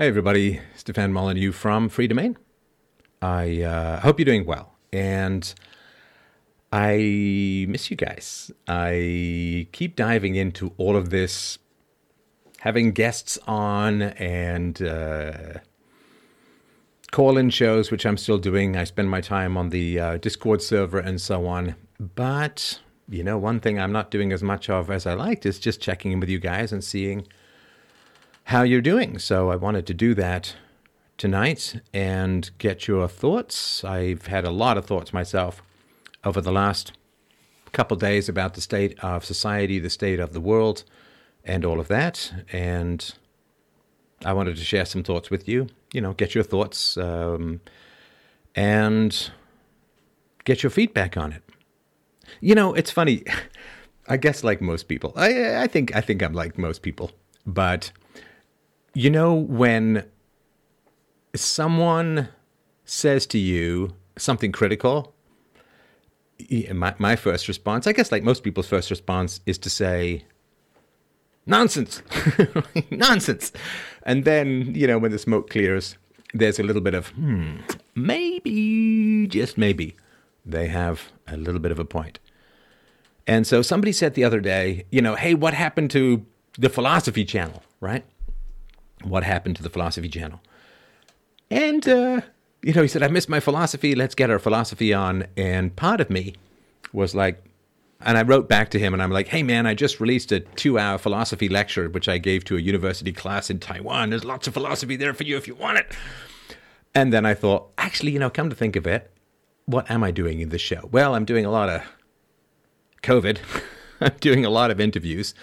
Hey, everybody. Stefan Molyneux from Freedomain. I uh, hope you're doing well. And I miss you guys. I keep diving into all of this, having guests on and uh, call in shows, which I'm still doing. I spend my time on the uh, Discord server and so on. But, you know, one thing I'm not doing as much of as I liked is just checking in with you guys and seeing how you're doing. So I wanted to do that tonight and get your thoughts. I've had a lot of thoughts myself over the last couple days about the state of society, the state of the world, and all of that. And I wanted to share some thoughts with you. You know, get your thoughts um, and get your feedback on it. You know, it's funny. I guess like most people, I, I think I think I'm like most people, but you know, when someone says to you something critical, my, my first response, I guess like most people's first response, is to say, nonsense, nonsense. And then, you know, when the smoke clears, there's a little bit of, hmm, maybe, just maybe, they have a little bit of a point. And so somebody said the other day, you know, hey, what happened to the philosophy channel, right? What happened to the philosophy channel. And, uh, you know, he said, I missed my philosophy. Let's get our philosophy on. And part of me was like, and I wrote back to him and I'm like, hey, man, I just released a two hour philosophy lecture, which I gave to a university class in Taiwan. There's lots of philosophy there for you if you want it. And then I thought, actually, you know, come to think of it, what am I doing in this show? Well, I'm doing a lot of COVID, I'm doing a lot of interviews,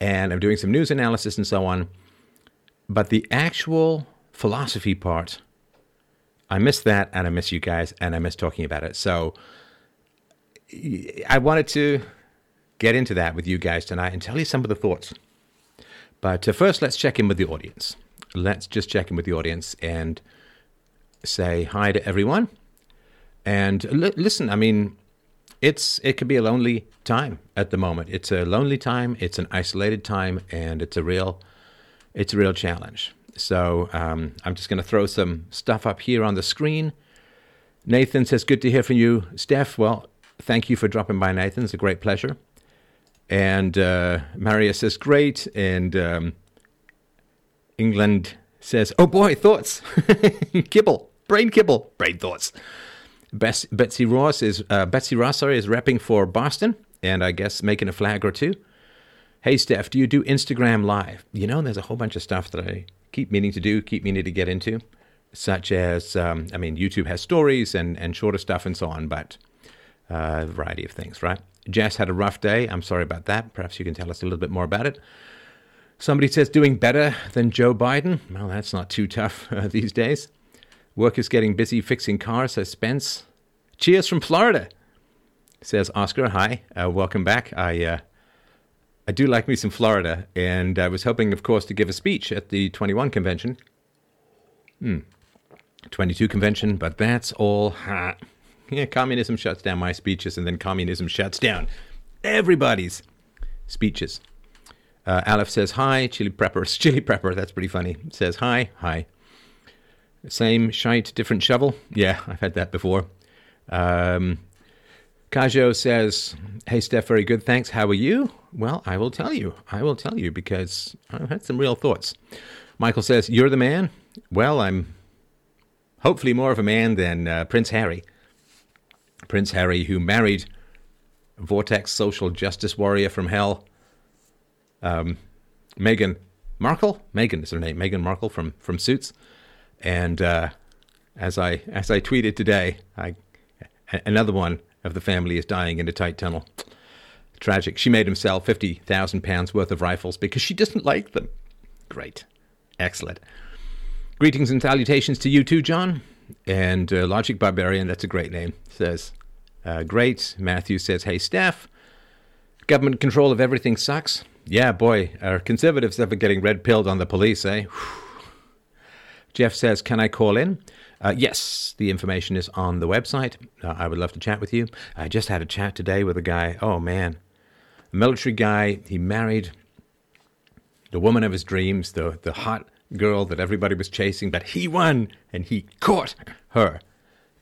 and I'm doing some news analysis and so on. But the actual philosophy part, I miss that and I miss you guys and I miss talking about it. So I wanted to get into that with you guys tonight and tell you some of the thoughts. But uh, first, let's check in with the audience. Let's just check in with the audience and say hi to everyone. And l- listen, I mean, it's it could be a lonely time at the moment. It's a lonely time. It's an isolated time, and it's a real it's a real challenge. So um, I'm just going to throw some stuff up here on the screen. Nathan says, Good to hear from you. Steph, well, thank you for dropping by, Nathan. It's a great pleasure. And uh, Maria says, Great. And um, England says, Oh boy, thoughts. kibble, brain kibble, brain thoughts. Bess, Betsy Ross is uh, Betsy Ross, sorry, is repping for Boston, and I guess making a flag or two. Hey, Steph, do you do Instagram Live? You know, there's a whole bunch of stuff that I keep meaning to do, keep meaning to get into, such as, um, I mean, YouTube has stories and, and shorter stuff and so on, but uh, a variety of things, right? Jess had a rough day. I'm sorry about that. Perhaps you can tell us a little bit more about it. Somebody says doing better than Joe Biden. Well, that's not too tough uh, these days. Work is getting busy fixing cars, says Spence. Cheers from Florida, says Oscar. Hi, uh, welcome back. I uh, I do like me some Florida, and I was hoping, of course, to give a speech at the 21 convention. Hmm. 22 convention, but that's all hot. Yeah, communism shuts down my speeches, and then communism shuts down everybody's speeches. Uh, Aleph says hi. Chili Prepper, Chili Prepper, that's pretty funny. Says hi, hi. Same shite, different shovel. Yeah, I've had that before. Um, Kajo says, Hey, Steph, very good. Thanks. How are you? Well, I will tell you. I will tell you because I've had some real thoughts. Michael says, You're the man? Well, I'm hopefully more of a man than uh, Prince Harry. Prince Harry, who married Vortex social justice warrior from hell, um, Meghan Markle. Meghan is her name. Meghan Markle from, from Suits. And uh, as I as I tweeted today, I, another one of the family is dying in a tight tunnel. Tragic. She made him sell fifty thousand pounds worth of rifles because she doesn't like them. Great, excellent. Greetings and salutations to you too, John. And uh, Logic Barbarian, that's a great name, says, uh, Great. Matthew says, Hey, Steph, government control of everything sucks. Yeah, boy, are conservatives ever getting red pilled on the police, eh? Jeff says, Can I call in? Uh, yes, the information is on the website. Uh, I would love to chat with you. I just had a chat today with a guy. Oh, man. A military guy. He married the woman of his dreams, the, the hot girl that everybody was chasing, but he won and he caught her.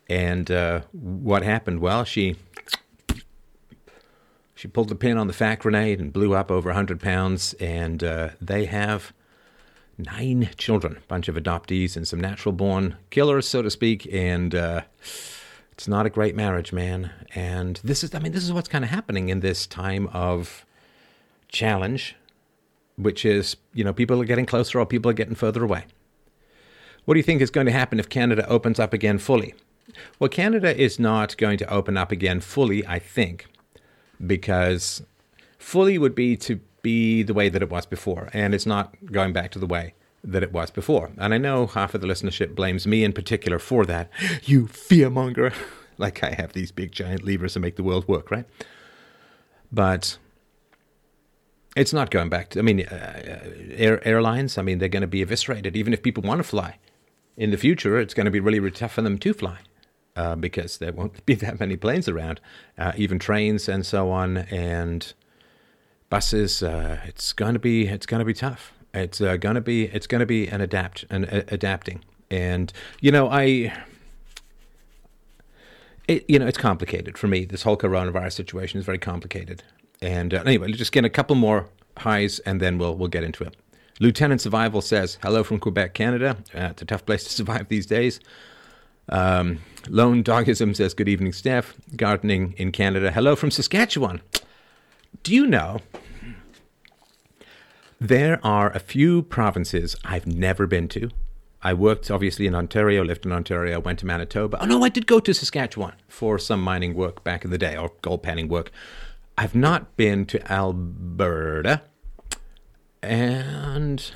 And uh, what happened? Well, she she pulled the pin on the fat grenade and blew up over 100 pounds. And uh, they have nine children, a bunch of adoptees and some natural born killers, so to speak. And uh, it's not a great marriage, man. And this is, I mean, this is what's kind of happening in this time of challenge, which is, you know, people are getting closer or people are getting further away. What do you think is going to happen if Canada opens up again fully? Well, Canada is not going to open up again fully, I think, because fully would be to be the way that it was before, and it's not going back to the way that it was before. And I know half of the listenership blames me in particular for that. You fearmonger. like I have these big giant levers to make the world work, right? But it's not going back to, I mean, uh, air, airlines, I mean, they're going to be eviscerated. Even if people want to fly in the future, it's going to be really, really tough for them to fly. Uh, because there won't be that many planes around, uh, even trains and so on, and buses. Uh, it's going to be it's going to be tough. It's uh, to be it's to be an adapt an adapting. And you know, I it, you know, it's complicated for me. This whole coronavirus situation is very complicated. And uh, anyway, let's just get a couple more highs, and then we'll we'll get into it. Lieutenant Survival says, "Hello from Quebec, Canada. Uh, it's a tough place to survive these days." Um, Lone Dogism says, "Good evening, Steph. Gardening in Canada. Hello from Saskatchewan. Do you know there are a few provinces I've never been to. I worked obviously in Ontario, lived in Ontario, went to Manitoba. Oh no, I did go to Saskatchewan for some mining work back in the day or gold panning work. I've not been to Alberta. And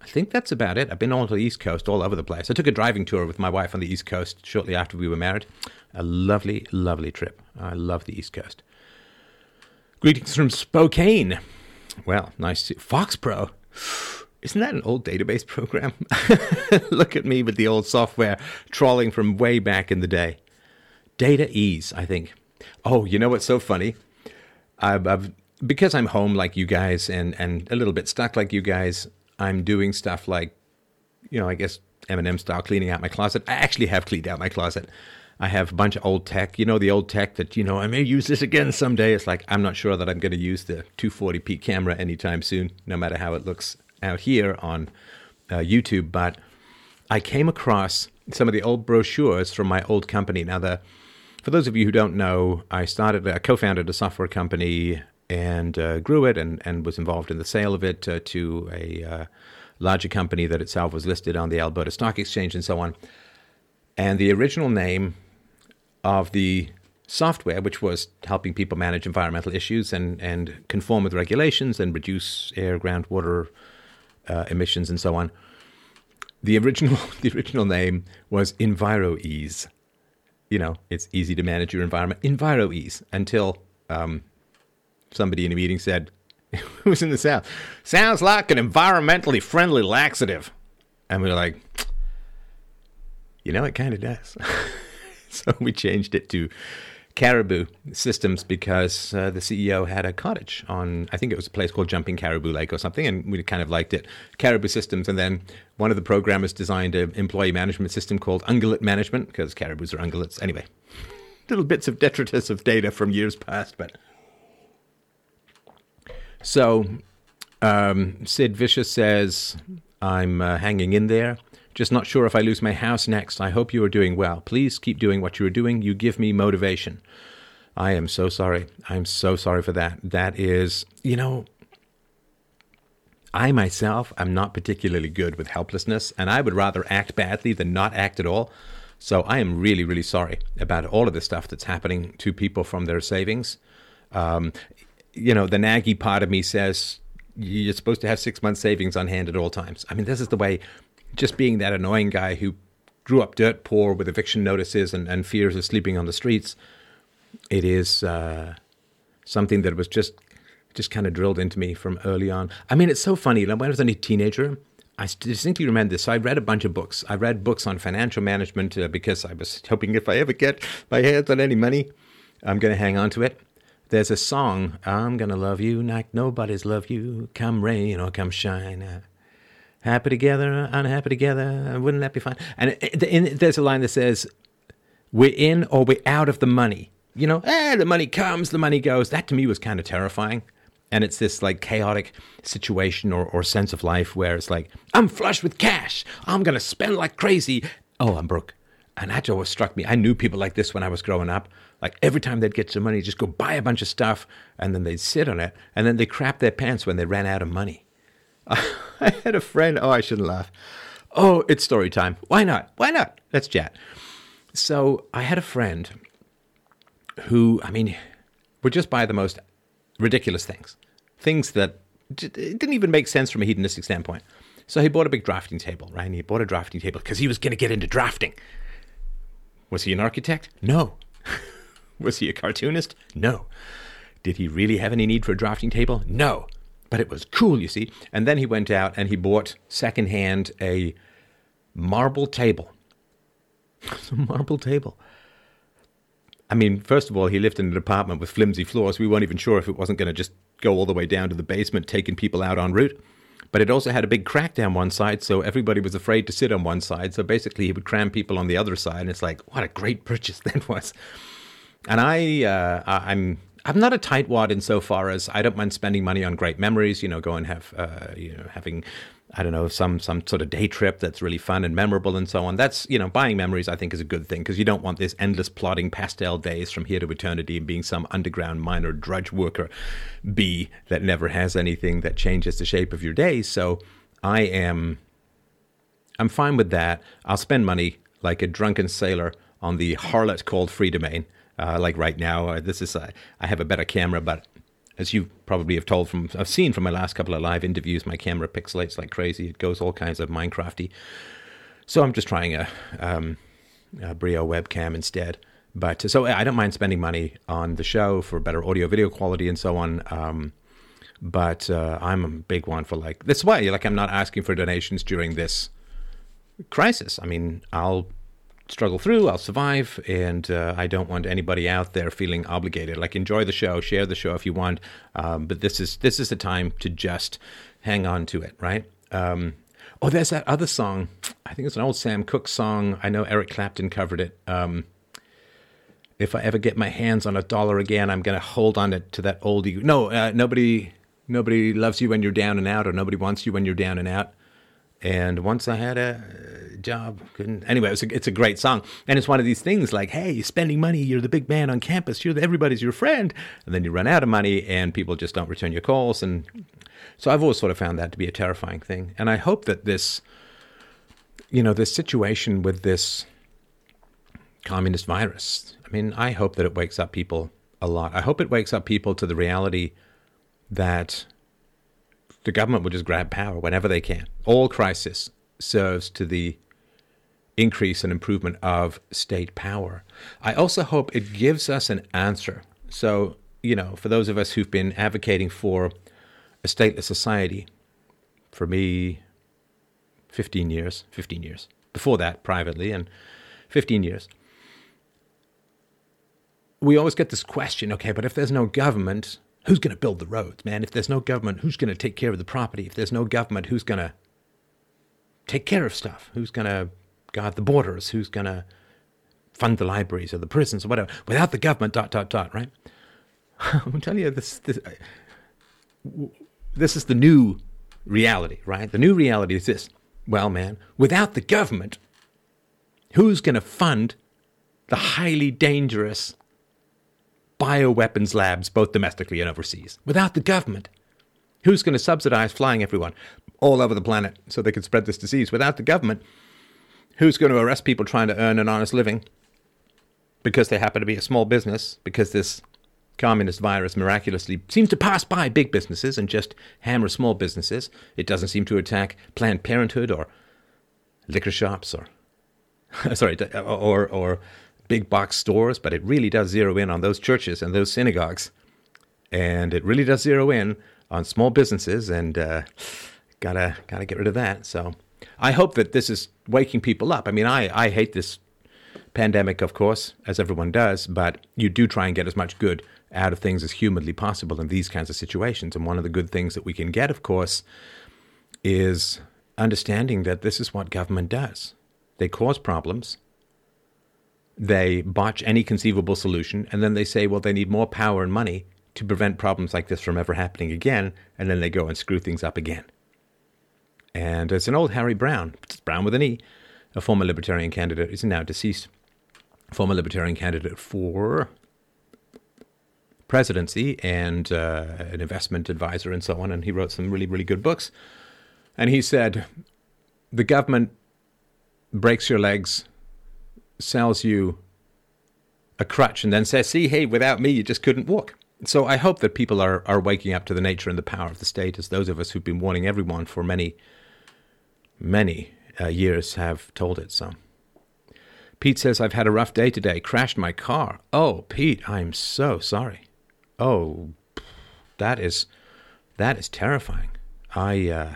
I think that's about it. I've been all to the East Coast, all over the place. I took a driving tour with my wife on the East Coast shortly after we were married. A lovely, lovely trip. I love the East Coast. Greetings from Spokane. Well, nice. To, FoxPro. Isn't that an old database program? Look at me with the old software trawling from way back in the day. DataEase, I think. Oh, you know what's so funny? I've, I've because I'm home like you guys and and a little bit stuck like you guys. I'm doing stuff like, you know, I guess Eminem style, cleaning out my closet. I actually have cleaned out my closet. I have a bunch of old tech. You know, the old tech that, you know, I may use this again someday. It's like, I'm not sure that I'm going to use the 240p camera anytime soon, no matter how it looks out here on uh, YouTube. But I came across some of the old brochures from my old company. Now, the for those of you who don't know, I started, I co-founded a software company and uh, grew it and, and was involved in the sale of it uh, to a uh, larger company that itself was listed on the Alberta Stock Exchange and so on. And the original name of the software, which was helping people manage environmental issues and, and conform with regulations and reduce air, groundwater uh, emissions and so on. The original, the original name was EnviroEase. You know, it's easy to manage your environment. EnviroEase until um, somebody in a meeting said, "Who was in the South? Sounds like an environmentally friendly laxative." And we were like, you know, it kind of does. so we changed it to Caribou Systems because uh, the CEO had a cottage on, I think it was a place called Jumping Caribou Lake or something, and we kind of liked it. Caribou Systems, and then one of the programmers designed an employee management system called Ungulate Management because caribous are ungulates. Anyway, little bits of detritus of data from years past, but. So, um, Sid Vicious says, I'm uh, hanging in there. Just not sure if I lose my house next. I hope you are doing well. Please keep doing what you are doing. You give me motivation. I am so sorry. I'm so sorry for that. That is, you know, I myself am not particularly good with helplessness, and I would rather act badly than not act at all. So I am really, really sorry about all of the stuff that's happening to people from their savings. Um, you know, the naggy part of me says you're supposed to have six months savings on hand at all times. I mean, this is the way just being that annoying guy who grew up dirt poor with eviction notices and, and fears of sleeping on the streets, it is uh, something that was just just kind of drilled into me from early on. I mean, it's so funny. When I was only a teenager, I distinctly remember this. So I read a bunch of books. I read books on financial management uh, because I was hoping if I ever get my hands on any money, I'm going to hang on to it. There's a song, I'm going to love you like nobody's love you, come rain or come shine. Happy together, unhappy together. Wouldn't that be fine? And it, in, there's a line that says, "We're in or we're out of the money." You know, eh, the money comes, the money goes. That to me was kind of terrifying. And it's this like chaotic situation or, or sense of life where it's like, I'm flush with cash. I'm going to spend like crazy. Oh, I'm broke. And that always struck me. I knew people like this when I was growing up. Like every time they'd get some money, just go buy a bunch of stuff and then they'd sit on it and then they crap their pants when they ran out of money. I had a friend. Oh, I shouldn't laugh. Oh, it's story time. Why not? Why not? Let's chat. So I had a friend who, I mean, would just buy the most ridiculous things, things that didn't even make sense from a hedonistic standpoint. So he bought a big drafting table, right? And he bought a drafting table because he was going to get into drafting. Was he an architect? No. was he a cartoonist? No. Did he really have any need for a drafting table? No. But it was cool, you see. And then he went out and he bought secondhand a marble table. a marble table. I mean, first of all, he lived in an apartment with flimsy floors. We weren't even sure if it wasn't going to just go all the way down to the basement, taking people out en route. But it also had a big crack down one side, so everybody was afraid to sit on one side. So basically, he would cram people on the other side, and it's like, what a great purchase that was. And I, uh, I'm I'm not a tightwad insofar as I don't mind spending money on great memories. You know, go and have uh, you know having I don't know some some sort of day trip that's really fun and memorable and so on. That's you know buying memories. I think is a good thing because you don't want this endless plodding pastel days from here to eternity and being some underground miner drudge worker bee that never has anything that changes the shape of your days. So I am I'm fine with that. I'll spend money like a drunken sailor on the harlot called Freedomain uh, like right now. Uh, this is uh, I have a better camera, but as you probably have told from I've seen from my last couple of live interviews, my camera pixelates like crazy. It goes all kinds of Minecrafty. So I'm just trying a, um, a Brio webcam instead. But so I don't mind spending money on the show for better audio video quality and so on. Um, but uh, I'm a big one for like this why like I'm not asking for donations during this crisis. I mean, I'll struggle through. I'll survive, and uh, I don't want anybody out there feeling obligated. Like enjoy the show, share the show if you want, um, but this is this is the time to just hang on to it, right? Um, oh, there's that other song. I think it's an old Sam Cooke song. I know Eric Clapton covered it. Um, if I ever get my hands on a dollar again, I'm going to hold on it to that old. you. No, uh, nobody, nobody loves you when you're down and out, or nobody wants you when you're down and out. And once I had a job, couldn't. Anyway, it's a, it's a great song, and it's one of these things like, hey, you're spending money, you're the big man on campus, you're the, everybody's your friend, and then you run out of money, and people just don't return your calls, and so I've always sort of found that to be a terrifying thing, and I hope that this, you know, this situation with this communist virus, I mean, I hope that it wakes up people a lot. I hope it wakes up people to the reality that the government will just grab power whenever they can. All crisis serves to the increase and improvement of state power. I also hope it gives us an answer. So, you know, for those of us who've been advocating for a stateless society, for me, 15 years, 15 years. Before that, privately, and 15 years. We always get this question okay, but if there's no government, who's going to build the roads, man? If there's no government, who's going to take care of the property? If there's no government, who's going to take care of stuff? Who's going to guard the borders? Who's going to fund the libraries or the prisons or whatever? Without the government, dot, dot, dot, right? I'm telling you, this, this, this is the new reality, right? The new reality is this. Well, man, without the government, who's going to fund the highly dangerous bioweapons labs, both domestically and overseas. Without the government, who's going to subsidize flying everyone all over the planet so they can spread this disease? Without the government, who's going to arrest people trying to earn an honest living because they happen to be a small business, because this communist virus miraculously seems to pass by big businesses and just hammer small businesses? It doesn't seem to attack Planned Parenthood or liquor shops or sorry, or or big box stores, but it really does zero in on those churches and those synagogues. And it really does zero in on small businesses, and uh, gotta gotta get rid of that. So I hope that this is waking people up. I mean, I I hate this pandemic, of course, as everyone does, but you do try and get as much good out of things as humanly possible in these kinds of situations. And one of the good things that we can get, of course, is understanding that this is what government does. They cause problems, they botch any conceivable solution, and then they say, well, they need more power and money to prevent problems like this from ever happening again, and then they go and screw things up again. And it's an old Harry Browne, Browne with an E, a former Libertarian candidate, he's now deceased, former Libertarian candidate for presidency and uh, an investment advisor and so on. And he wrote some really, really good books. And he said, the government breaks your legs, sells you a crutch, and then says, see, hey, without me, you just couldn't walk. So I hope that people are, are waking up to the nature and the power of the state, as those of us who've been warning everyone for many, many uh, years have told it so. Pete says, I've had a rough day today, crashed my car. Oh, Pete, I'm so sorry. Oh, that is that is terrifying. I uh,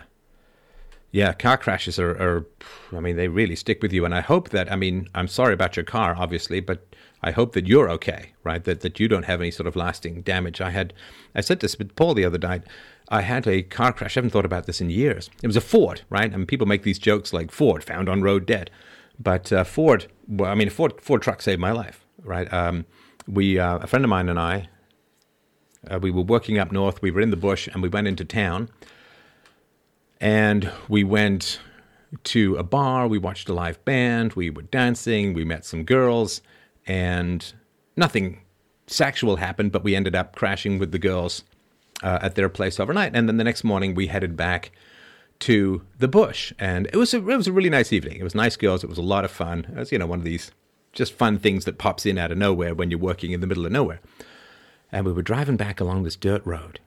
yeah, car crashes are, are, I mean, they really stick with you. And I hope that, I mean, I'm sorry about your car, obviously, but I hope that you're okay, right? That that you don't have any sort of lasting damage. I had, I said this with Paul the other night. I had a car crash. I haven't thought about this in years. It was a Ford, right? Mean, people make these jokes like Ford found on road dead, but uh, Ford. Well, I mean, Ford Ford truck saved my life, right? Um, we, uh, a friend of mine and I, uh, we were working up north. We were in the bush, and we went into town, and we went to a bar. We watched a live band. We were dancing. We met some girls and nothing sexual happened, but we ended up crashing with the girls uh, at their place overnight. And then the next morning, we headed back to the bush, and it was a, it was a really nice evening. It was nice girls. It was a lot of fun. It was you know one of these just fun things that pops in out of nowhere when you're working in the middle of nowhere. And we were driving back along this dirt road,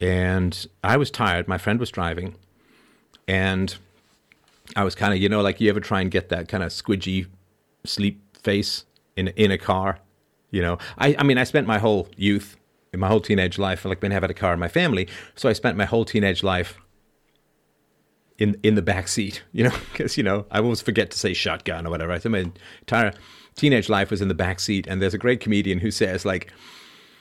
and I was tired. My friend was driving, and I was kind of you know like you ever try and get that kind of squidgy sleep face in in a car. You know, I I mean, I spent my whole youth, in my whole teenage life, like been having a car in my family, so I spent my whole teenage life in in the back seat. You know, because you know I always forget to say shotgun or whatever. I said my entire teenage life was in the back seat, and there's a great comedian who says like.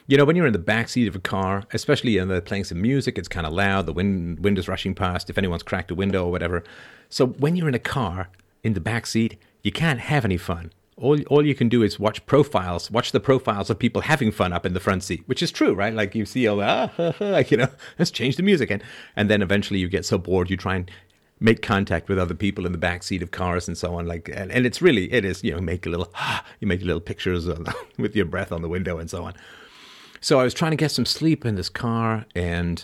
You know, when you're in the back seat of a car, especially and they're playing some music, it's kind of loud, the wind, wind is rushing past, if anyone's cracked a window or whatever. So when you're in a car in the back seat, you can't have any fun all all you can do is watch profiles, watch the profiles of people having fun up in the front seat, which is true, right? Like you see all ah, like you know, let's change the music, and and then eventually you get so bored you try and make contact with other people in the back seat of cars and so on. Like, and, and it's really it is you know make a little ah, you make little pictures with your breath on the window and so on. So I was trying to get some sleep in this car, and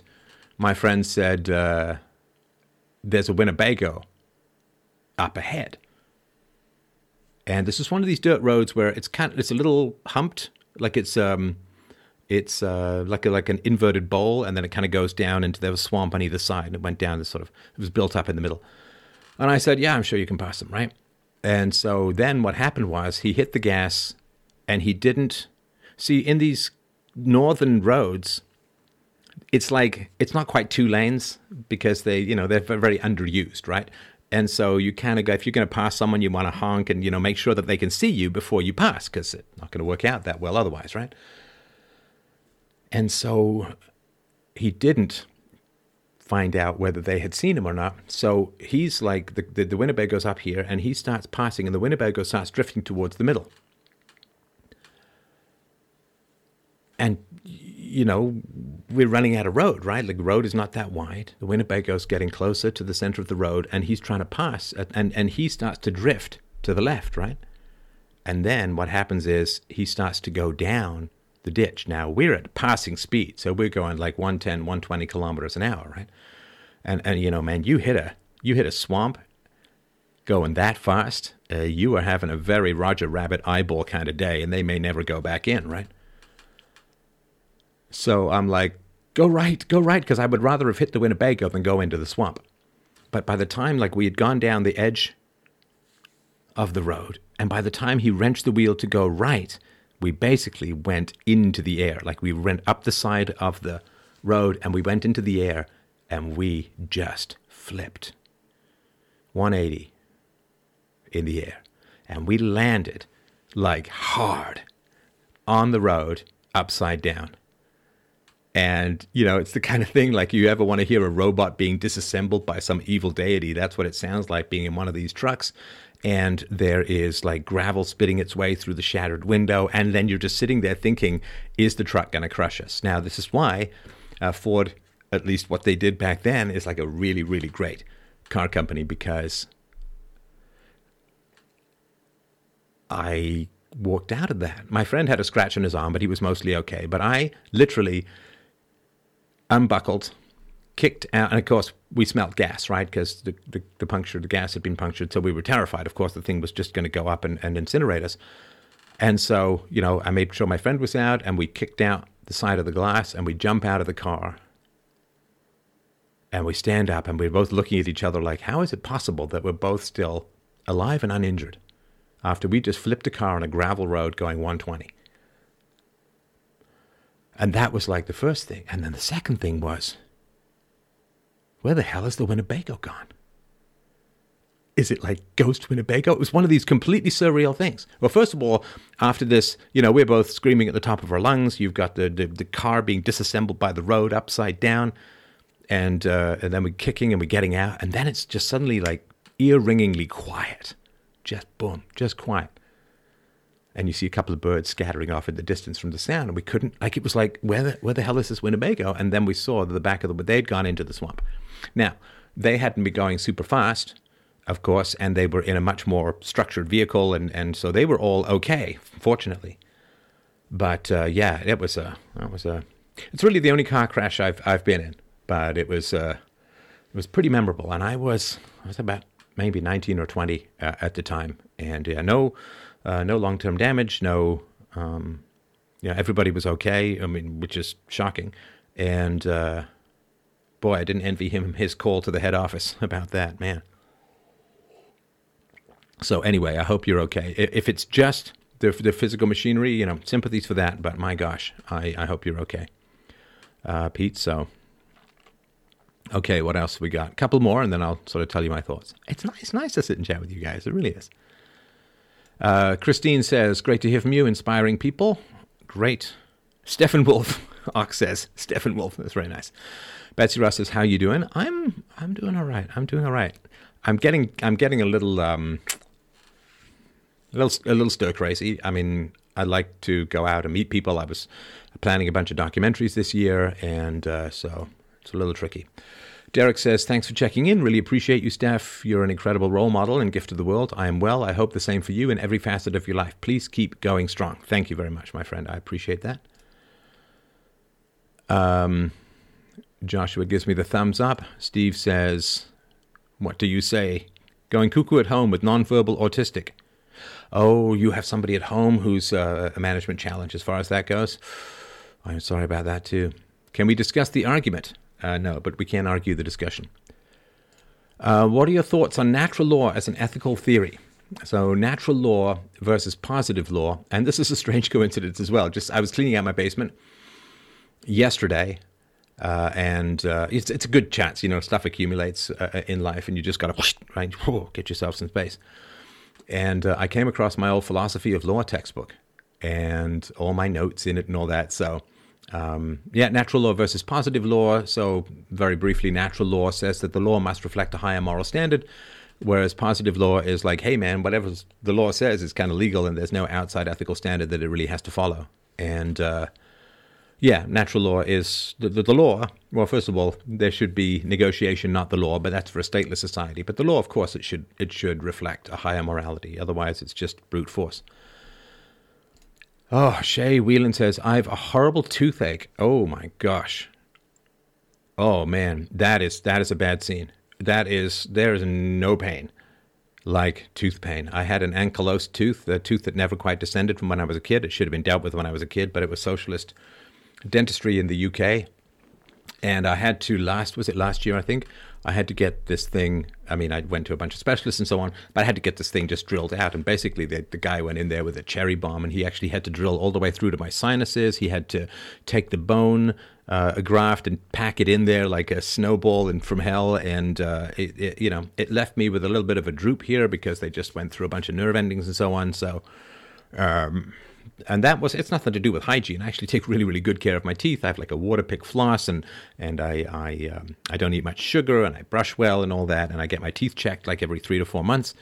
my friend said, uh, "There's a Winnebago up ahead." And this is one of these dirt roads where it's kind of, it's a little humped, like it's um, it's uh, like a, like an inverted bowl, and then it kind of goes down into there was swamp on either side, and it went down this sort of it was built up in the middle. And I said, "Yeah, I'm sure you can pass them, right?" And so then what happened was he hit the gas, and he didn't see in these northern roads. It's like it's not quite two lanes because they, you know, they're very underused, right? And so you kind of go, if you're going to pass someone, you want to honk and, you know, make sure that they can see you before you pass because it's not going to work out that well otherwise, right? And so he didn't find out whether they had seen him or not. So he's like, the, the, the Winnebago's up here and he starts passing and the Winnebago starts drifting towards the middle. And you know, we're running out of road, right? The road is not that wide. The Winnebago's getting closer to the center of the road, and he's trying to pass, and and he starts to drift to the left, right? And then what happens is he starts to go down the ditch. Now we're at passing speed, so we're going like 110, 120 kilometers an hour, right? And and you know, man, you hit a you hit a swamp going that fast, uh, you are having a very Roger Rabbit eyeball kind of day, and they may never go back in, right? So I'm like, go right, go right, because I would rather have hit the Winnebago than go into the swamp. But by the time like we had gone down the edge of the road, and by the time he wrenched the wheel to go right, we basically went into the air. Like we went up the side of the road and we went into the air and we just flipped 180 in the air. And we landed like hard on the road upside down And, you know, it's the kind of thing like you ever want to hear a robot being disassembled by some evil deity. That's what it sounds like being in one of these trucks. And there is like gravel spitting its way through the shattered window. And then you're just sitting there thinking, is the truck going to crush us? Now, this is why uh, Ford, at least what they did back then, is like a really, really great car company because I walked out of that. My friend had a scratch on his arm, but he was mostly okay. But I literally unbuckled, kicked out, and of course we smelt gas, right? Because the, the, the puncture, the gas had been punctured, so we were terrified. Of course, the thing was just going to go up and, and incinerate us. And so, you know, I made sure my friend was out, and we kicked out the side of the glass, and we jump out of the car, and we stand up, and we're both looking at each other like, how is it possible that we're both still alive and uninjured after we just flipped a car on a gravel road going 120? And that was like the first thing. And then the second thing was, where the hell is the Winnebago gone? Is it like Ghost Winnebago? It was one of these completely surreal things. Well, first of all, after this, you know, we're both screaming at the top of our lungs. You've got the, the, the car being disassembled by the road upside down. And, uh, and then we're kicking and we're getting out. And then it's just suddenly like ear ringingly quiet. Just boom, just quiet and you see a couple of birds scattering off in the distance from the sound, and we couldn't like it was like where the where the hell is this Winnebago? And then we saw the back of the they'd gone into the swamp. Now they hadn't been going super fast, of course, and they were in a much more structured vehicle, and and so they were all okay, fortunately. But uh, yeah, it was a it was a it's really the only car crash I've I've been in, but it was uh, it was pretty memorable, and I was I was about maybe 19 or 20 uh, at the time, and yeah, no uh, no long term damage, no, um, you know, everybody was okay. I mean, which is shocking. And uh, boy, I didn't envy him his call to the head office about that, man. So anyway, I hope you're okay. If it's just the, the physical machinery, you know, sympathies for that. But my gosh, I, I hope you're okay, uh, Pete. So okay, what else we got? A couple more, and then I'll sort of tell you my thoughts. It's nice, it's nice to sit and chat with you guys. It really is. Uh, Christine says, Great to hear from you, inspiring people. Great. Stephen Wolf, Ox says, Stephen Wolf, that's very nice. Betsy Ross says, How you doing? I'm I'm doing all right. I'm doing all right. I'm getting I'm getting a little um a little a little stir crazy. I mean, I like to go out and meet people. I was planning a bunch of documentaries this year, and uh, so it's a little tricky. Derek says, Thanks for checking in. Really appreciate you, Steph. You're an incredible role model and gift of the world. I am well. I hope the same for you in every facet of your life. Please keep going strong. Thank you very much, my friend. I appreciate that. Um, Joshua gives me the thumbs up. Steve says, What do you say? Going cuckoo at home with nonverbal autistic. Oh, you have somebody at home who's uh, a management challenge as far as that goes? I'm sorry about that too. Can we discuss the argument? Uh, no, but we can argue the discussion. Uh, what are your thoughts on natural law as an ethical theory? So, natural law versus positive law, and this is a strange coincidence as well. Just I was cleaning out my basement yesterday, uh, and uh, it's it's a good chance, you know, stuff accumulates uh, uh, in life, and you just got to right, get yourself some space. And uh, I came across my old philosophy of law textbook, and all my notes in it and all that. So um, yeah, natural law versus positive law. So, very briefly, natural law says that the law must reflect a higher moral standard, whereas positive law is like, hey, man, whatever the law says is kind of legal, and there's no outside ethical standard that it really has to follow. And uh, yeah, natural law is the, the, the, law. Well, first of all, there should be negotiation, not the law, but that's for a stateless society. But the law, of course, it should it should reflect a higher morality. Otherwise, it's just brute force. Oh, Shay Whelan says, I have a horrible toothache. Oh my gosh. Oh man, that is that is a bad scene. That is there is no pain like tooth pain. I had an ankylosed tooth, a tooth that never quite descended from when I was a kid. It should have been dealt with when I was a kid, but it was socialist dentistry in the UK. And I had to last was it last year I think I had to get this thing. I mean, I went to a bunch of specialists and so on, but I had to get this thing just drilled out. And basically, the, the guy went in there with a cherry bomb, and he actually had to drill all the way through to my sinuses. He had to take the bone, uh, a graft, and pack it in there like a snowball and from hell. And uh, it, it, you know, it left me with a little bit of a droop here because they just went through a bunch of nerve endings and so on. So. Um, and that was it's nothing to do with hygiene. I actually take really really good care of my teeth. I have like a Waterpik floss, and and I I um, I don't eat much sugar, and I brush well and all that, and I get my teeth checked like every three to four months.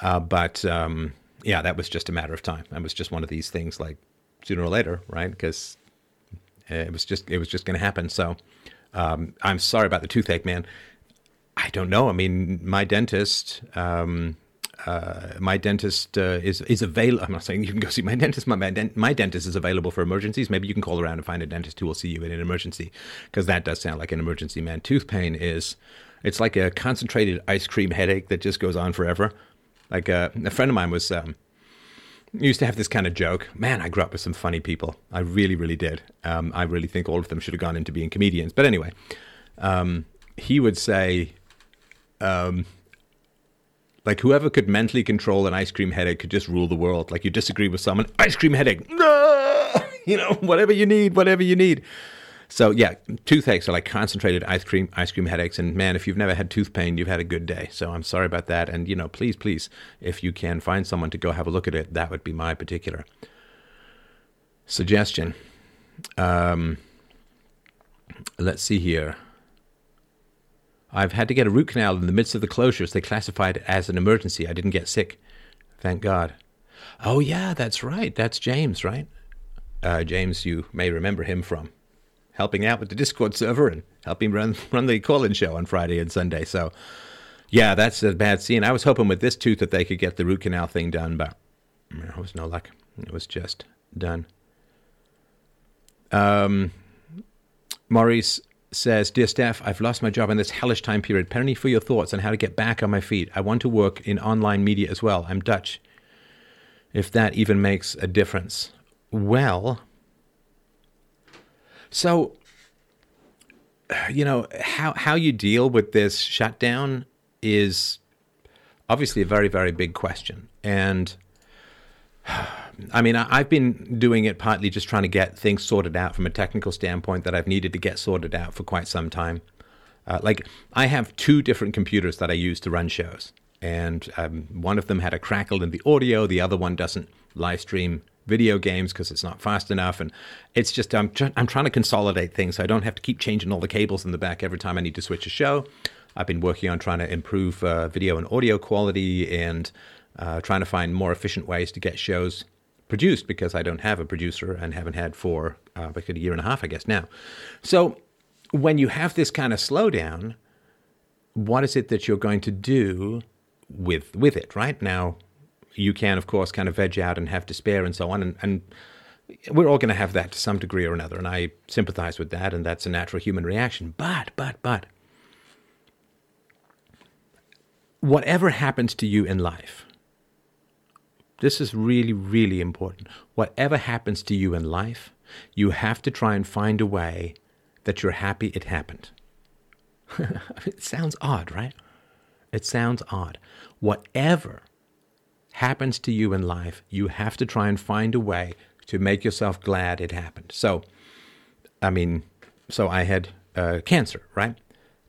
Uh, but um, yeah, that was just a matter of time. That was just one of these things, like sooner or later, right? Because it was just it was just going to happen. So um, I'm sorry about the toothache, man. I don't know. I mean, my dentist. Um, uh, my dentist uh, is is available. I'm not saying you can go see my dentist. My my, my, dentist is available for emergencies. Maybe you can call around and find a dentist who will see you in an emergency, because that does sound like an emergency, man. Tooth pain is it's like a concentrated ice cream headache that just goes on forever. Like uh, a friend of mine was um, used to have this kind of joke. Man, I grew up with some funny people. I really, really did. Um, I really think all of them should have gone into being comedians. But anyway, um, he would say, um, like, whoever could mentally control an ice cream headache could just rule the world. Like, you disagree with someone, ice cream headache, no! you know, whatever you need, whatever you need. So yeah, toothaches are like concentrated ice cream ice cream headaches. And man, if you've never had tooth pain, you've had a good day. So I'm sorry about that. And you know, please, please, if you can find someone to go have a look at it, that would be my particular suggestion. Um, let's see here. I've had to get a root canal in the midst of the closures. They classified it as an emergency. I didn't get sick. Thank God. Oh, yeah, that's right. That's James, right? Uh, James, you may remember him from helping out with the Discord server and helping run run the call-in show on Friday and Sunday. So, yeah, that's a bad scene. I was hoping with this tooth that they could get the root canal thing done, but it was no luck. It was just done. Um, Maurice says, Dear Steph, I've lost my job in this hellish time period. Penny for your thoughts on how to get back on my feet. I want to work in online media as well. I'm Dutch. If that even makes a difference. Well, so, you know, how, how you deal with this shutdown is obviously a very, very big question. And I mean, I've been doing it partly just trying to get things sorted out from a technical standpoint that I've needed to get sorted out for quite some time. Uh, like, I have two different computers that I use to run shows, and um, one of them had a crackle in the audio, the other one doesn't live stream video games because it's not fast enough. And it's just, I'm, tr- I'm trying to consolidate things so I don't have to keep changing all the cables in the back every time I need to switch a show. I've been working on trying to improve uh, video and audio quality and uh, trying to find more efficient ways to get shows produced because I don't have a producer and haven't had for uh, a year and a half, I guess now. So when you have this kind of slowdown, what is it that you're going to do with with it? Right now, you can, of course, kind of veg out and have despair and so on. And, and we're all going to have that to some degree or another. And I sympathize with that. And that's a natural human reaction. But, but, but, whatever happens to you in life, this is really, really important. Whatever happens to you in life, you have to try and find a way that you're happy it happened. it sounds odd, right? It sounds odd. Whatever happens to you in life, you have to try and find a way to make yourself glad it happened. So, I mean, so I had uh, cancer, right?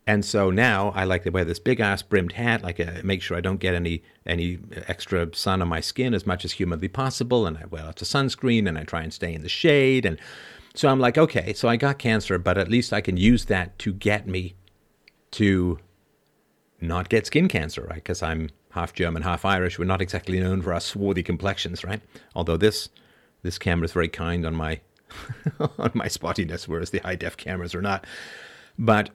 And so now I like to wear this big ass brimmed hat, like a, uh, make sure I don't get any any extra sun on my skin as much as humanly possible, and I wear lots of sunscreen, and I try and stay in the shade, and so I'm like, okay, so I got cancer, but at least I can use that to get me to not get skin cancer, right? Because I'm half German, half Irish. We're not exactly known for our swarthy complexions, right? Although this this camera is very kind on my on my spottiness, whereas the high def cameras are not. But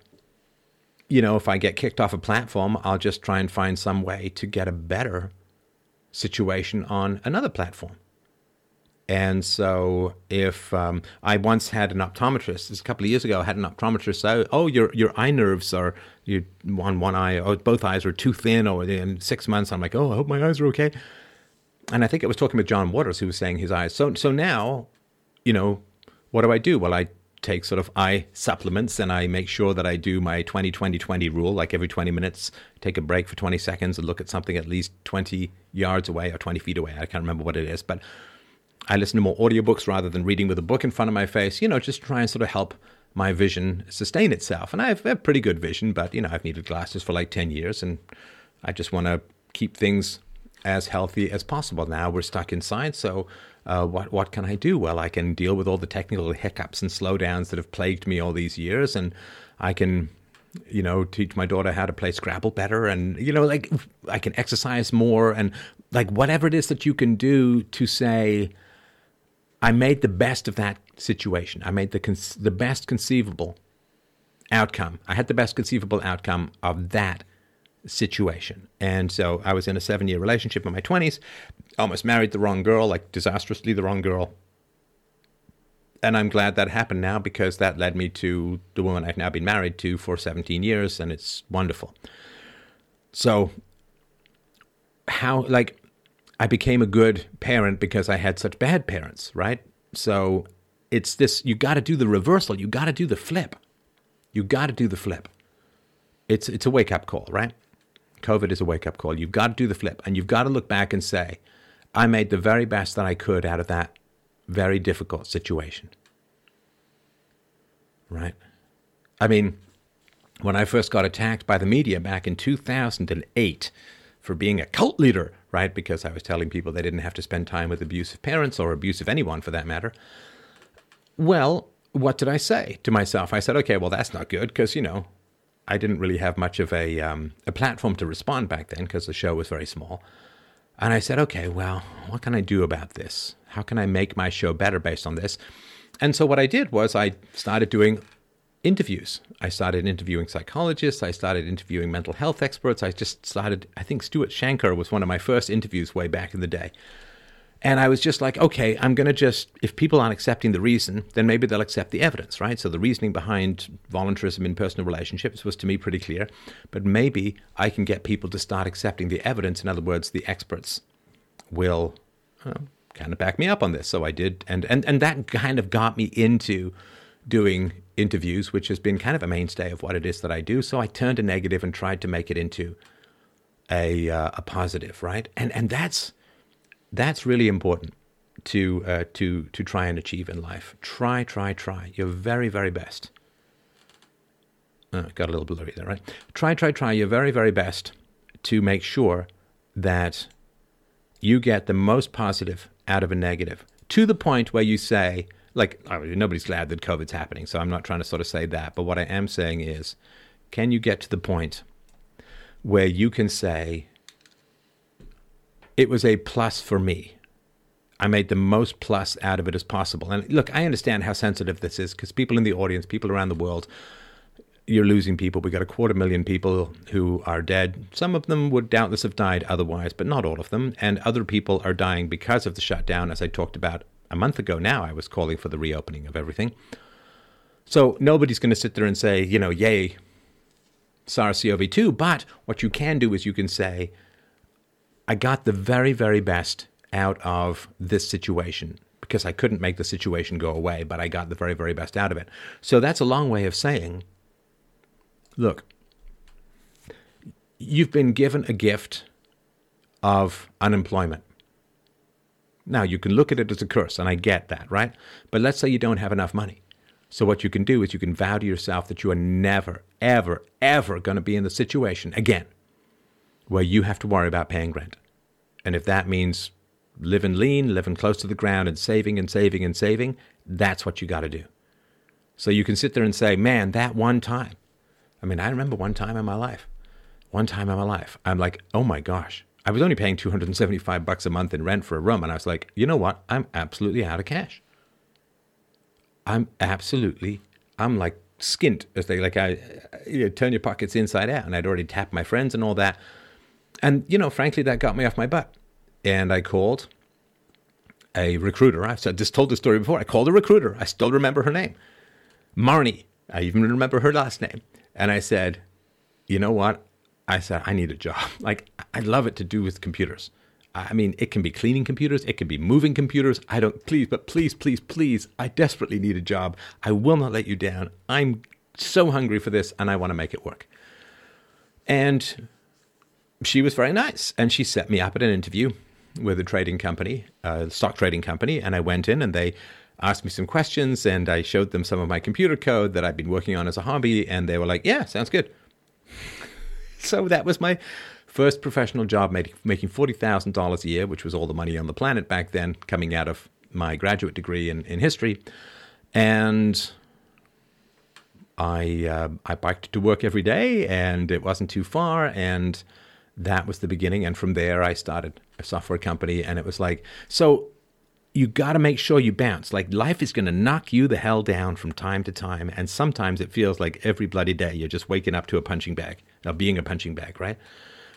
you know, if I get kicked off a platform, I'll just try and find some way to get a better situation on another platform. And so, if um, I once had an optometrist, this a couple of years ago, I had an optometrist say, "Oh, your your eye nerves are you on one eye, or both eyes are too thin, or in six months." I'm like, "Oh, I hope my eyes are okay." And I think I was talking with John Waters, who was saying his eyes. So so now, you know, what do I do? Well, I take sort of eye supplements and I make sure that I do my 20 20 20 rule like every 20 minutes take a break for 20 seconds and look at something at least 20 yards away or 20 feet away I can't remember what it is but I listen to more audiobooks rather than reading with a book in front of my face, you know, just try and sort of help my vision sustain itself. And I have a pretty good vision, but, you know, I've needed glasses for like 10 years and I just want to keep things as healthy as possible. Now we're stuck inside, so uh, what what can I do? Well, I can deal with all the technical hiccups and slowdowns that have plagued me all these years, and I can, you know, teach my daughter how to play Scrabble better, and you know, like I can exercise more, and like whatever it is that you can do to say, I made the best of that situation. I made the the best conceivable outcome. I had the best conceivable outcome of that situation. And so I was in a seven year relationship in my 20s, almost married the wrong girl, like disastrously the wrong girl. And I'm glad that happened now because that led me to the woman I've now been married to for 17 years, and it's wonderful. So, how, like, I became a good parent because I had such bad parents, right? So, it's this you got to do the reversal, you got to do the flip. You got to do the flip. It's, it's a wake up call, right? COVID is a wake up call. You've got to do the flip and you've got to look back and say, I made the very best that I could out of that very difficult situation. Right? I mean, when I first got attacked by the media back in 2008 for being a cult leader, right? Because I was telling people they didn't have to spend time with abusive parents or abusive anyone for that matter. Well, what did I say to myself? I said, okay, well, that's not good because, you know, I didn't really have much of a um, a platform to respond back then because the show was very small. And I said, okay, well, what can I do about this? How can I make my show better based on this? And so what I did was I started doing interviews. I started interviewing psychologists. I started interviewing mental health experts. I just started, I think Stuart Shanker was one of my first interviews way back in the day. And I was just like, okay, I'm going to just, if people aren't accepting the reason, then maybe they'll accept the evidence, right? So the reasoning behind voluntarism in personal relationships was to me pretty clear. But maybe I can get people to start accepting the evidence. In other words, the experts will uh, kind of back me up on this. So I did. And, and, and that kind of got me into doing interviews, which has been kind of a mainstay of what it is that I do. So I turned a negative and tried to make it into a, uh, a positive, right? And, and that's that's really important to uh, to to try and achieve in life. Try, try, try your very, very best. Uh, got a little blurry there, right? Try, try, try your very, very best to make sure that you get the most positive out of a negative to the point where you say, like, nobody's glad that COVID's happening, so I'm not trying to sort of say that. But what I am saying is, can you get to the point where you can say, it was a plus for me. I made the most plus out of it as possible. And look, I understand how sensitive this is because people in the audience, people around the world, you're losing people. We got a quarter million people who are dead. Some of them would doubtless have died otherwise, but not all of them. And other people are dying because of the shutdown, as I talked about a month ago now. I was calling for the reopening of everything. So nobody's going to sit there and say, you know, yay, SARS CoV 2. But what you can do is you can say, I got the very, very best out of this situation because I couldn't make the situation go away, but I got the very, very best out of it. So that's a long way of saying look, you've been given a gift of unemployment. Now, you can look at it as a curse, and I get that, right? But let's say you don't have enough money. So, what you can do is you can vow to yourself that you are never, ever, ever going to be in the situation again where you have to worry about paying rent. And if that means living lean, living close to the ground, and saving and saving and saving, that's what you got to do. So you can sit there and say, man, that one time. I mean, I remember one time in my life, one time in my life, I'm like, oh my gosh, I was only paying 275 bucks a month in rent for a room. And I was like, you know what? I'm absolutely out of cash. I'm absolutely, I'm like skint, as they like, I you know, turn your pockets inside out. And I'd already tapped my friends and all that. And, you know, frankly, that got me off my butt. And I called a recruiter. I've just told the story before. I called a recruiter. I still remember her name, Marnie. I even remember her last name. And I said, you know what? I said, I need a job. Like, I love it to do with computers. I mean, it can be cleaning computers, it can be moving computers. I don't, please, but please, please, please, I desperately need a job. I will not let you down. I'm so hungry for this and I want to make it work. And she was very nice and she set me up at an interview with a trading company, a stock trading company. And I went in and they asked me some questions and I showed them some of my computer code that I'd been working on as a hobby. And they were like, yeah, sounds good. so that was my First professional job made, making $40,000 a year, which was all the money on the planet back then, coming out of my graduate degree in, in history. And I, uh, I biked to work every day, and it wasn't too far. And that was the beginning. And from there, I started a software company. And it was like, so you got to make sure you bounce. Like life is going to knock you the hell down from time to time. And sometimes it feels like every bloody day you're just waking up to a punching bag, or being a punching bag, right?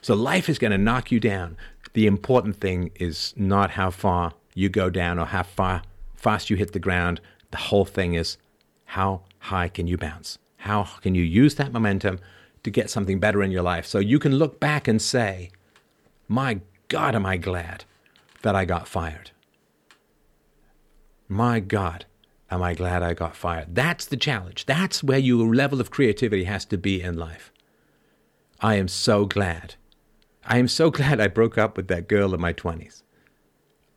So life is going to knock you down. The important thing is not how far you go down or how far fast you hit the ground. The whole thing is how high can you bounce? How can you use that momentum to get something better in your life? So you can look back and say, my God, am I glad that I got fired? My God, am I glad I got fired? That's the challenge. That's where your level of creativity has to be in life. I am so glad. I am so glad I broke up with that girl in my 20s.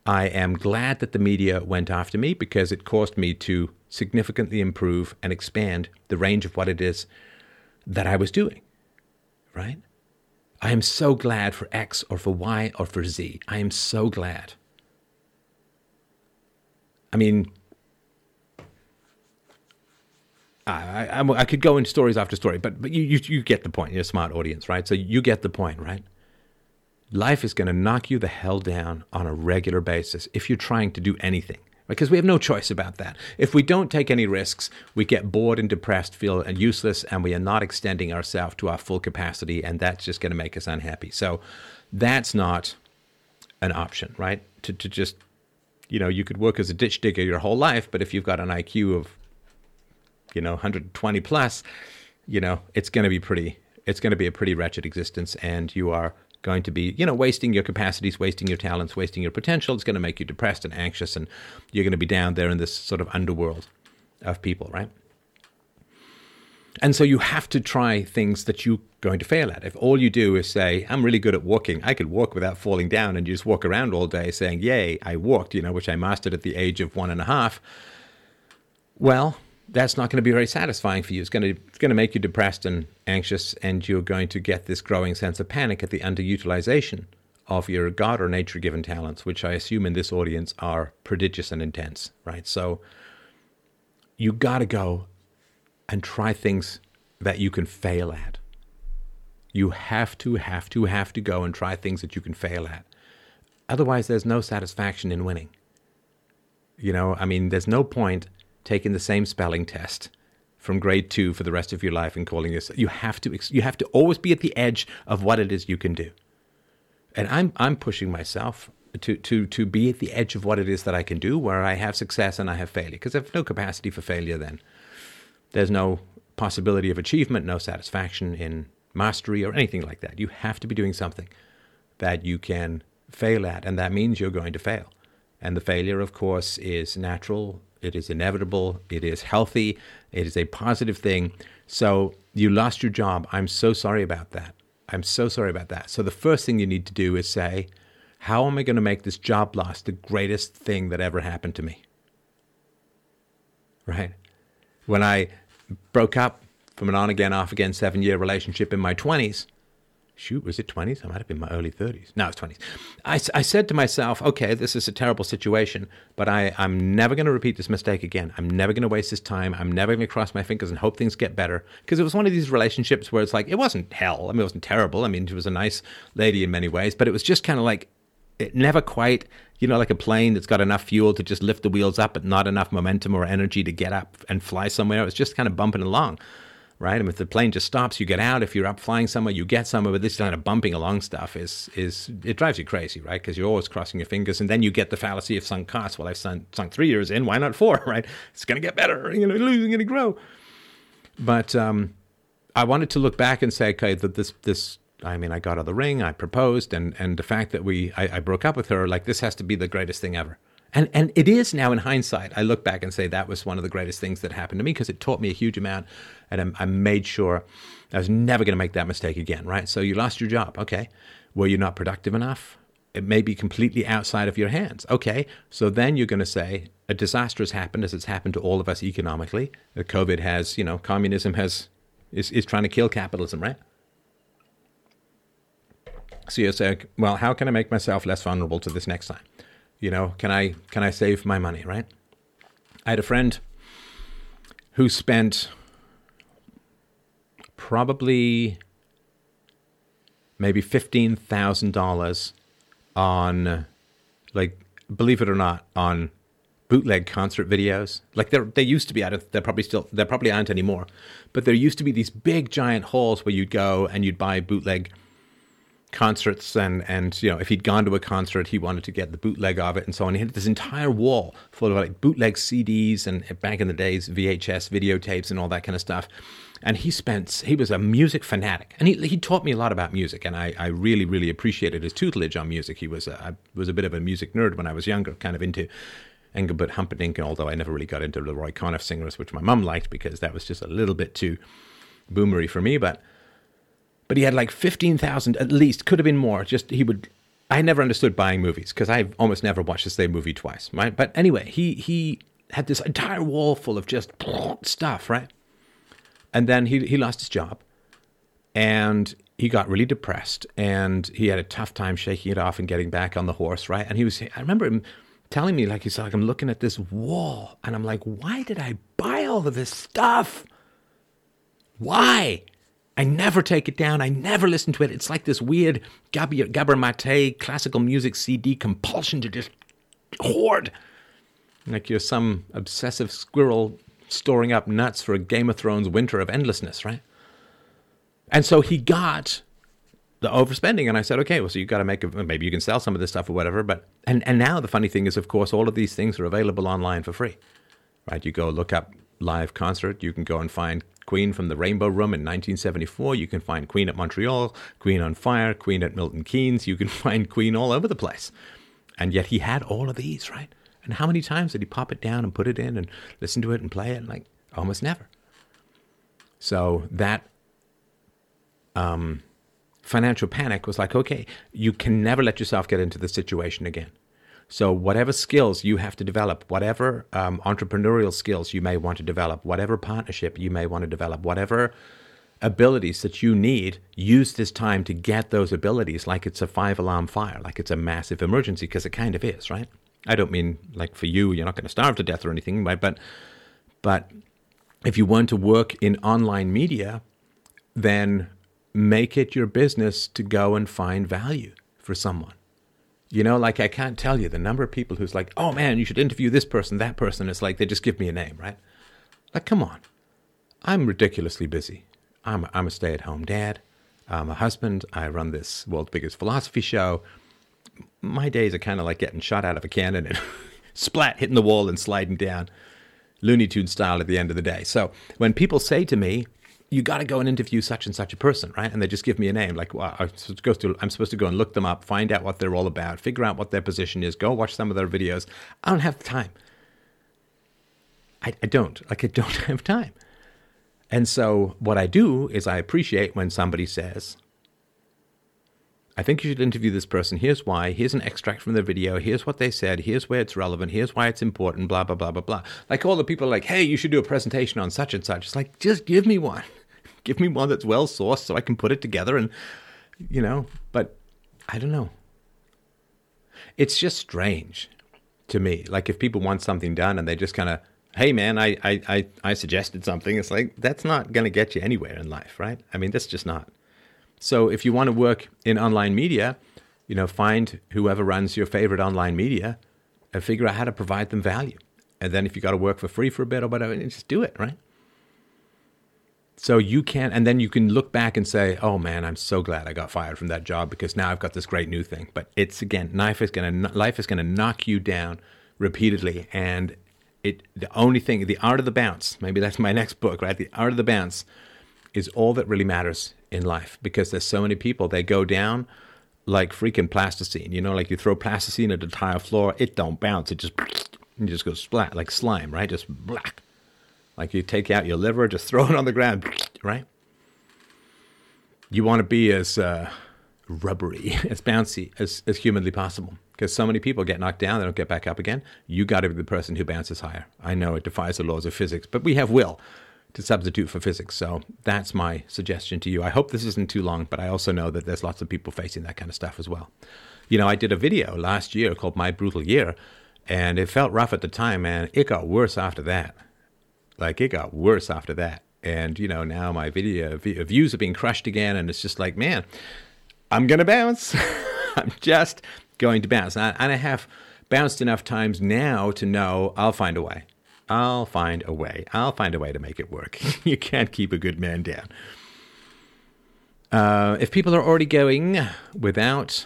I am glad that the media went after me because it caused me to significantly improve and expand the range of what it is that I was doing. Right? I am so glad for X or for Y or for Z. I am so glad. I mean, I, I, I, could go into stories after story, but, but you, you, you get the point. You're a smart audience, right? So you get the point, right? Life is going to knock you the hell down on a regular basis if you're trying to do anything, because we have no choice about that. If we don't take any risks, we get bored and depressed, feel useless, and we are not extending ourselves to our full capacity, and that's just going to make us unhappy. So that's not an option, right? To, to just you know, you could work as a ditch digger your whole life, but if you've got an IQ of, you know, 120 plus, you know, it's going to be pretty, it's going to be a pretty wretched existence, and you are going to be, you know, wasting your capacities, wasting your talents, wasting your potential. It's going to make you depressed and anxious, and you're going to be down there in this sort of underworld of people, right? And so you have to try things that you're going to fail at. If all you do is say, I'm really good at walking, I could walk without falling down, and you just walk around all day saying, Yay, I walked, you know, which I mastered at the age of one and a half, well, that's not going to be very satisfying for you. It's going to, it's going to make you depressed and anxious, and you're going to get this growing sense of panic at the underutilization of your God or nature given talents, which I assume in this audience are prodigious and intense, right? So you got to go and try things that you can fail at. You have to, have to, have to go and try things that you can fail at. Otherwise, there's no satisfaction in winning. You know, I mean, there's no point taking the same spelling test from grade two for the rest of your life and calling this. You have to, you have to always be at the edge of what it is you can do. And I'm, I'm pushing myself to, to, to be at the edge of what it is that I can do, where I have success and I have failure, because I have no capacity for failure then. There's no possibility of achievement, no satisfaction in mastery or anything like that. You have to be doing something that you can fail at, and that means you're going to fail. And the failure, of course, is natural, it is inevitable, it is healthy, it is a positive thing. So you lost your job. I'm so sorry about that. I'm so sorry about that. So the first thing you need to do is say, how am I going to make this job loss the greatest thing that ever happened to me? Right? when I broke up from an on again, off again seven year relationship in my 20s, shoot, was it 20s? I might have been my early 30s. No, it's 20s. I, I said to myself, okay, this is a terrible situation, but I, I'm never going to repeat this mistake again. I'm never going to waste this time. I'm never going to cross my fingers and hope things get better. Because it was one of these relationships where it's like, it wasn't hell. I mean, it wasn't terrible. I mean, she was a nice lady in many ways, but it was just kind of like, it never quite, you know, like a plane that's got enough fuel to just lift the wheels up, but not enough momentum or energy to get up and fly somewhere. It's just kind of bumping along, right? Mean, if the plane just stops, you get out. If you're up flying somewhere, you get somewhere. But this kind of bumping along stuff is is it drives you crazy, right? Because you're always crossing your fingers, and then you get the fallacy of sunk costs. Well, I've sunk, sunk three years in. Why not four? Right? It's going to get better. You know, losing going to grow. But um, I wanted to look back and say, okay, that this this I mean, I got out of the ring, I proposed, and and the fact that we I, I, broke up with her, like this has to be the greatest thing ever. And and it is now in hindsight. I look back and say that was one of the greatest things that happened to me because it taught me a huge amount, and I, I made sure I was never going to make that mistake again. Right. So you lost your job. Okay. Were you not productive enough? It may be completely outside of your hands. Okay. So then you're going to say a disaster has happened, as it's happened to all of us economically. COVID has, you know, communism has is is trying to kill capitalism, right? So you say, well, how can I make myself less vulnerable to this next time? You know, can I can I save my money, right? I had a friend who spent probably maybe fifteen thousand dollars on, like, believe it or not, on bootleg concert videos. Like they they used to be. I don't, they're probably still. There probably aren't anymore. But there used to be these big giant halls where you'd go and you'd buy bootleg concerts and and you know if he'd gone to a concert he wanted to get the bootleg of it and so on. He had this entire wall full of like bootleg CDs and back in the days VHS videotapes and all that kind of stuff. And he spent he was a music fanatic. And he, he taught me a lot about music and I, I really really appreciated his tutelage on music. He was a, I was a bit of a music nerd when I was younger kind of into Engelbert Humperdinck although I never really got into the Ray Conniff singers which my mum liked because that was just a little bit too boomery for me but but he had like 15,000 at least, could have been more. Just he would I never understood buying movies because I've almost never watched the same movie twice, right? But anyway, he he had this entire wall full of just stuff, right? And then he he lost his job and he got really depressed and he had a tough time shaking it off and getting back on the horse, right? And he was I remember him telling me like he's like I'm looking at this wall and I'm like, "Why did I buy all of this stuff? Why?" I never take it down. I never listen to it. It's like this weird Gabor Mate classical music CD compulsion to just hoard. Like you're some obsessive squirrel storing up nuts for a Game of Thrones winter of endlessness, right? And so he got the overspending, and I said, okay, well, so you've got to make a, maybe you can sell some of this stuff or whatever. But and and now the funny thing is, of course, all of these things are available online for free, right? You go look up live concert. You can go and find Queen from the Rainbow Room in 1974. You can find Queen at Montreal, Queen on Fire, Queen at Milton Keynes. You can find Queen all over the place. And yet he had all of these, right? And how many times did he pop it down and put it in and listen to it and play it? Like almost never. So that um, financial panic was like, okay, you can never let yourself get into the situation again. So, whatever skills you have to develop, whatever um, entrepreneurial skills you may want to develop, whatever partnership you may want to develop, whatever abilities that you need, use this time to get those abilities like it's a five alarm fire, like it's a massive emergency, because it kind of is, right? I don't mean like for you, you're not going to starve to death or anything, right? But, but if you want to work in online media, then make it your business to go and find value for someone. You know, like I can't tell you the number of people who's like, oh man, you should interview this person, that person. It's like they just give me a name, right? Like, come on. I'm ridiculously busy. I'm a, I'm a stay at home dad. I'm a husband. I run this world's biggest philosophy show. My days are kind of like getting shot out of a cannon and splat, hitting the wall and sliding down, Looney Tune style at the end of the day. So when people say to me, you got to go and interview such and such a person, right? And they just give me a name. Like, well, I'm supposed to, I'm supposed to go and look them up, find out what they're all about, figure out what their position is, go watch some of their videos. I don't have the time. I, I don't. Like, I don't have time. And so what I do is I appreciate when somebody says, I think you should interview this person. Here's why. Here's an extract from the video. Here's what they said. Here's where it's relevant. Here's why it's important. Blah, blah, blah, blah, blah. Like all the people are like, hey, you should do a presentation on such and such. It's like, just give me one. Give me one that's well sourced so I can put it together and, you know, but I don't know. It's just strange to me. Like if people want something done and they just kind of, hey man, I, I, I, I suggested something. It's like, that's not going to get you anywhere in life, right? I mean, that's just not. So if you want to work in online media, you know, find whoever runs your favorite online media and figure out how to provide them value. And then if you got to work for free for a bit or whatever, just do it, right? So you can, and then you can look back and say, "Oh man, I'm so glad I got fired from that job because now I've got this great new thing." But it's again, life is gonna life is gonna knock you down repeatedly, and it the only thing, the art of the bounce. Maybe that's my next book, right? The art of the bounce is all that really matters in life because there's so many people they go down like freaking plasticine. You know, like you throw plasticine at the tile floor, it don't bounce. It just it just goes splat like slime, right? Just black. Like you take out your liver, just throw it on the ground, right? You want to be as uh, rubbery, as bouncy as, as humanly possible. Because so many people get knocked down, they don't get back up again. You got to be the person who bounces higher. I know it defies the laws of physics, but we have will to substitute for physics. So that's my suggestion to you. I hope this isn't too long, but I also know that there's lots of people facing that kind of stuff as well. You know, I did a video last year called My Brutal Year, and it felt rough at the time, and It got worse after that. Like, it got worse after that. And, you know, now my video views are being crushed again, and it's just like, man, I'm going to bounce. I'm just going to bounce. And I have bounced enough times now to know I'll find a way. I'll find a way. I'll find a way to make it work. you can't keep a good man down. Uh, if people are already going without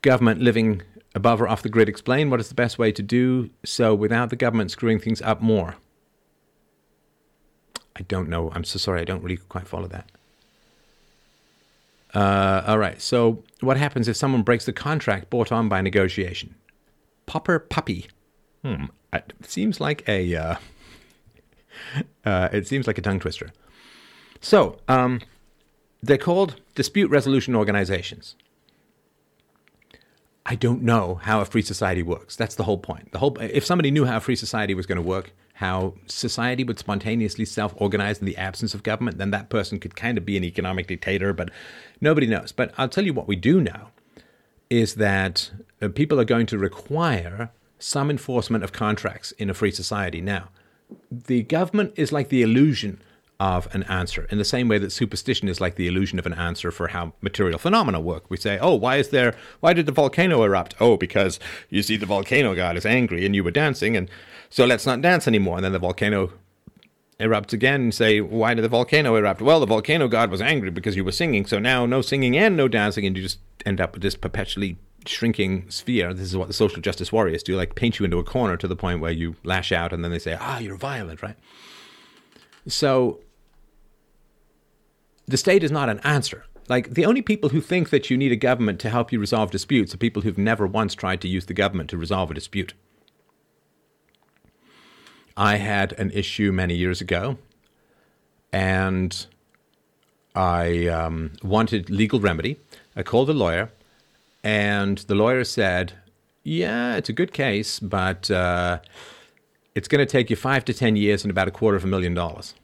government living above or off the grid, explain what is the best way to do so without the government screwing things up more. I don't know. I'm so sorry. I don't really quite follow that. Uh, all right. So, what happens if someone breaks the contract brought on by negotiation? Popper puppy. Hmm. It seems like a. Uh, uh, it seems like a tongue twister. So, um, they're called dispute resolution organizations. I don't know how a free society works. That's the whole point. The whole if somebody knew how a free society was going to work, how society would spontaneously self-organize in the absence of government, then that person could kind of be an economic dictator, but nobody knows. But I'll tell you what we do know is that uh, people are going to require some enforcement of contracts in a free society. Now, the government is like the illusion of an answer in the same way that superstition is like the illusion of an answer for how material phenomena work. We say, oh, why is there, why did the volcano erupt? Oh, because you see, the volcano god is angry and you were dancing, and so let's not dance anymore. And then the volcano erupts again and say, why did the volcano erupt? Well, the volcano god was angry because you were singing, so now no singing and no dancing, and you just end up with this perpetually shrinking sphere. This is what the social justice warriors do, like paint you into a corner to the point where you lash out and then they say, ah, you're violent, right? So the state is not an answer. Like the only people who think that you need a government to help you resolve disputes are people who've never once tried to use the government to resolve a dispute. I had an issue many years ago, and I um, wanted legal remedy. I called a lawyer, and the lawyer said, Yeah, it's a good case, but uh, it's going to take you five to 10 years and about a quarter of a million dollars.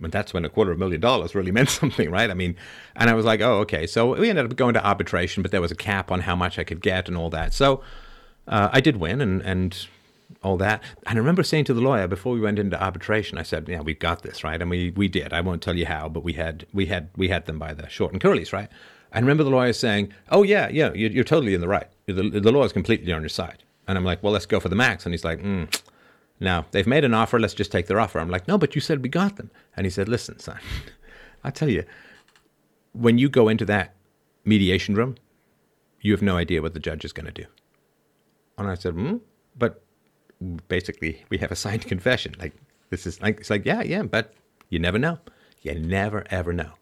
But that's when a quarter of a million dollars really meant something, right? I mean, and I was like, oh, okay. So we ended up going to arbitration, but there was a cap on how much I could get and all that. So uh, I did win and, and all that. And I remember saying to the lawyer before we went into arbitration, I said, "Yeah, we've got this, right?" And we we did. I won't tell you how, but we had we had we had them by the short and curlies, right? I remember the lawyer saying, "Oh yeah, yeah, you're, you're totally in the right. The, the law is completely on your side." And I'm like, "Well, let's go for the max." And he's like, mm, "Now they've made an offer. Let's just take their offer." I'm like, "No, but you said we got them." And he said, "Listen, son, I tell you, when you go into that mediation room, you have no idea what the judge is going to do." And I said, "Hmm, but basically we have a signed confession. Like this is like it's like yeah, yeah, but you never know. You never ever know."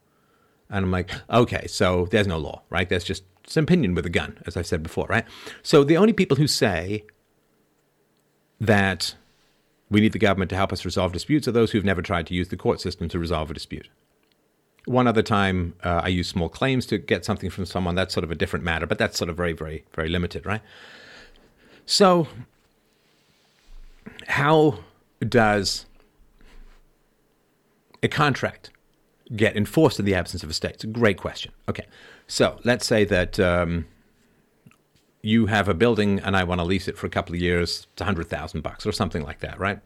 And I'm like, okay, so there's no law, right? There's just some opinion with a gun, as I said before, right? So the only people who say that we need the government to help us resolve disputes are those who've never tried to use the court system to resolve a dispute. One other time, uh, I use small claims to get something from someone. That's sort of a different matter, but that's sort of very, very, very limited, right? So, how does a contract get enforced in the absence of a state? It's a great question. Okay, so let's say that um, you have a building and I want to lease it for a couple of years. It's a hundred thousand bucks or something like that, right?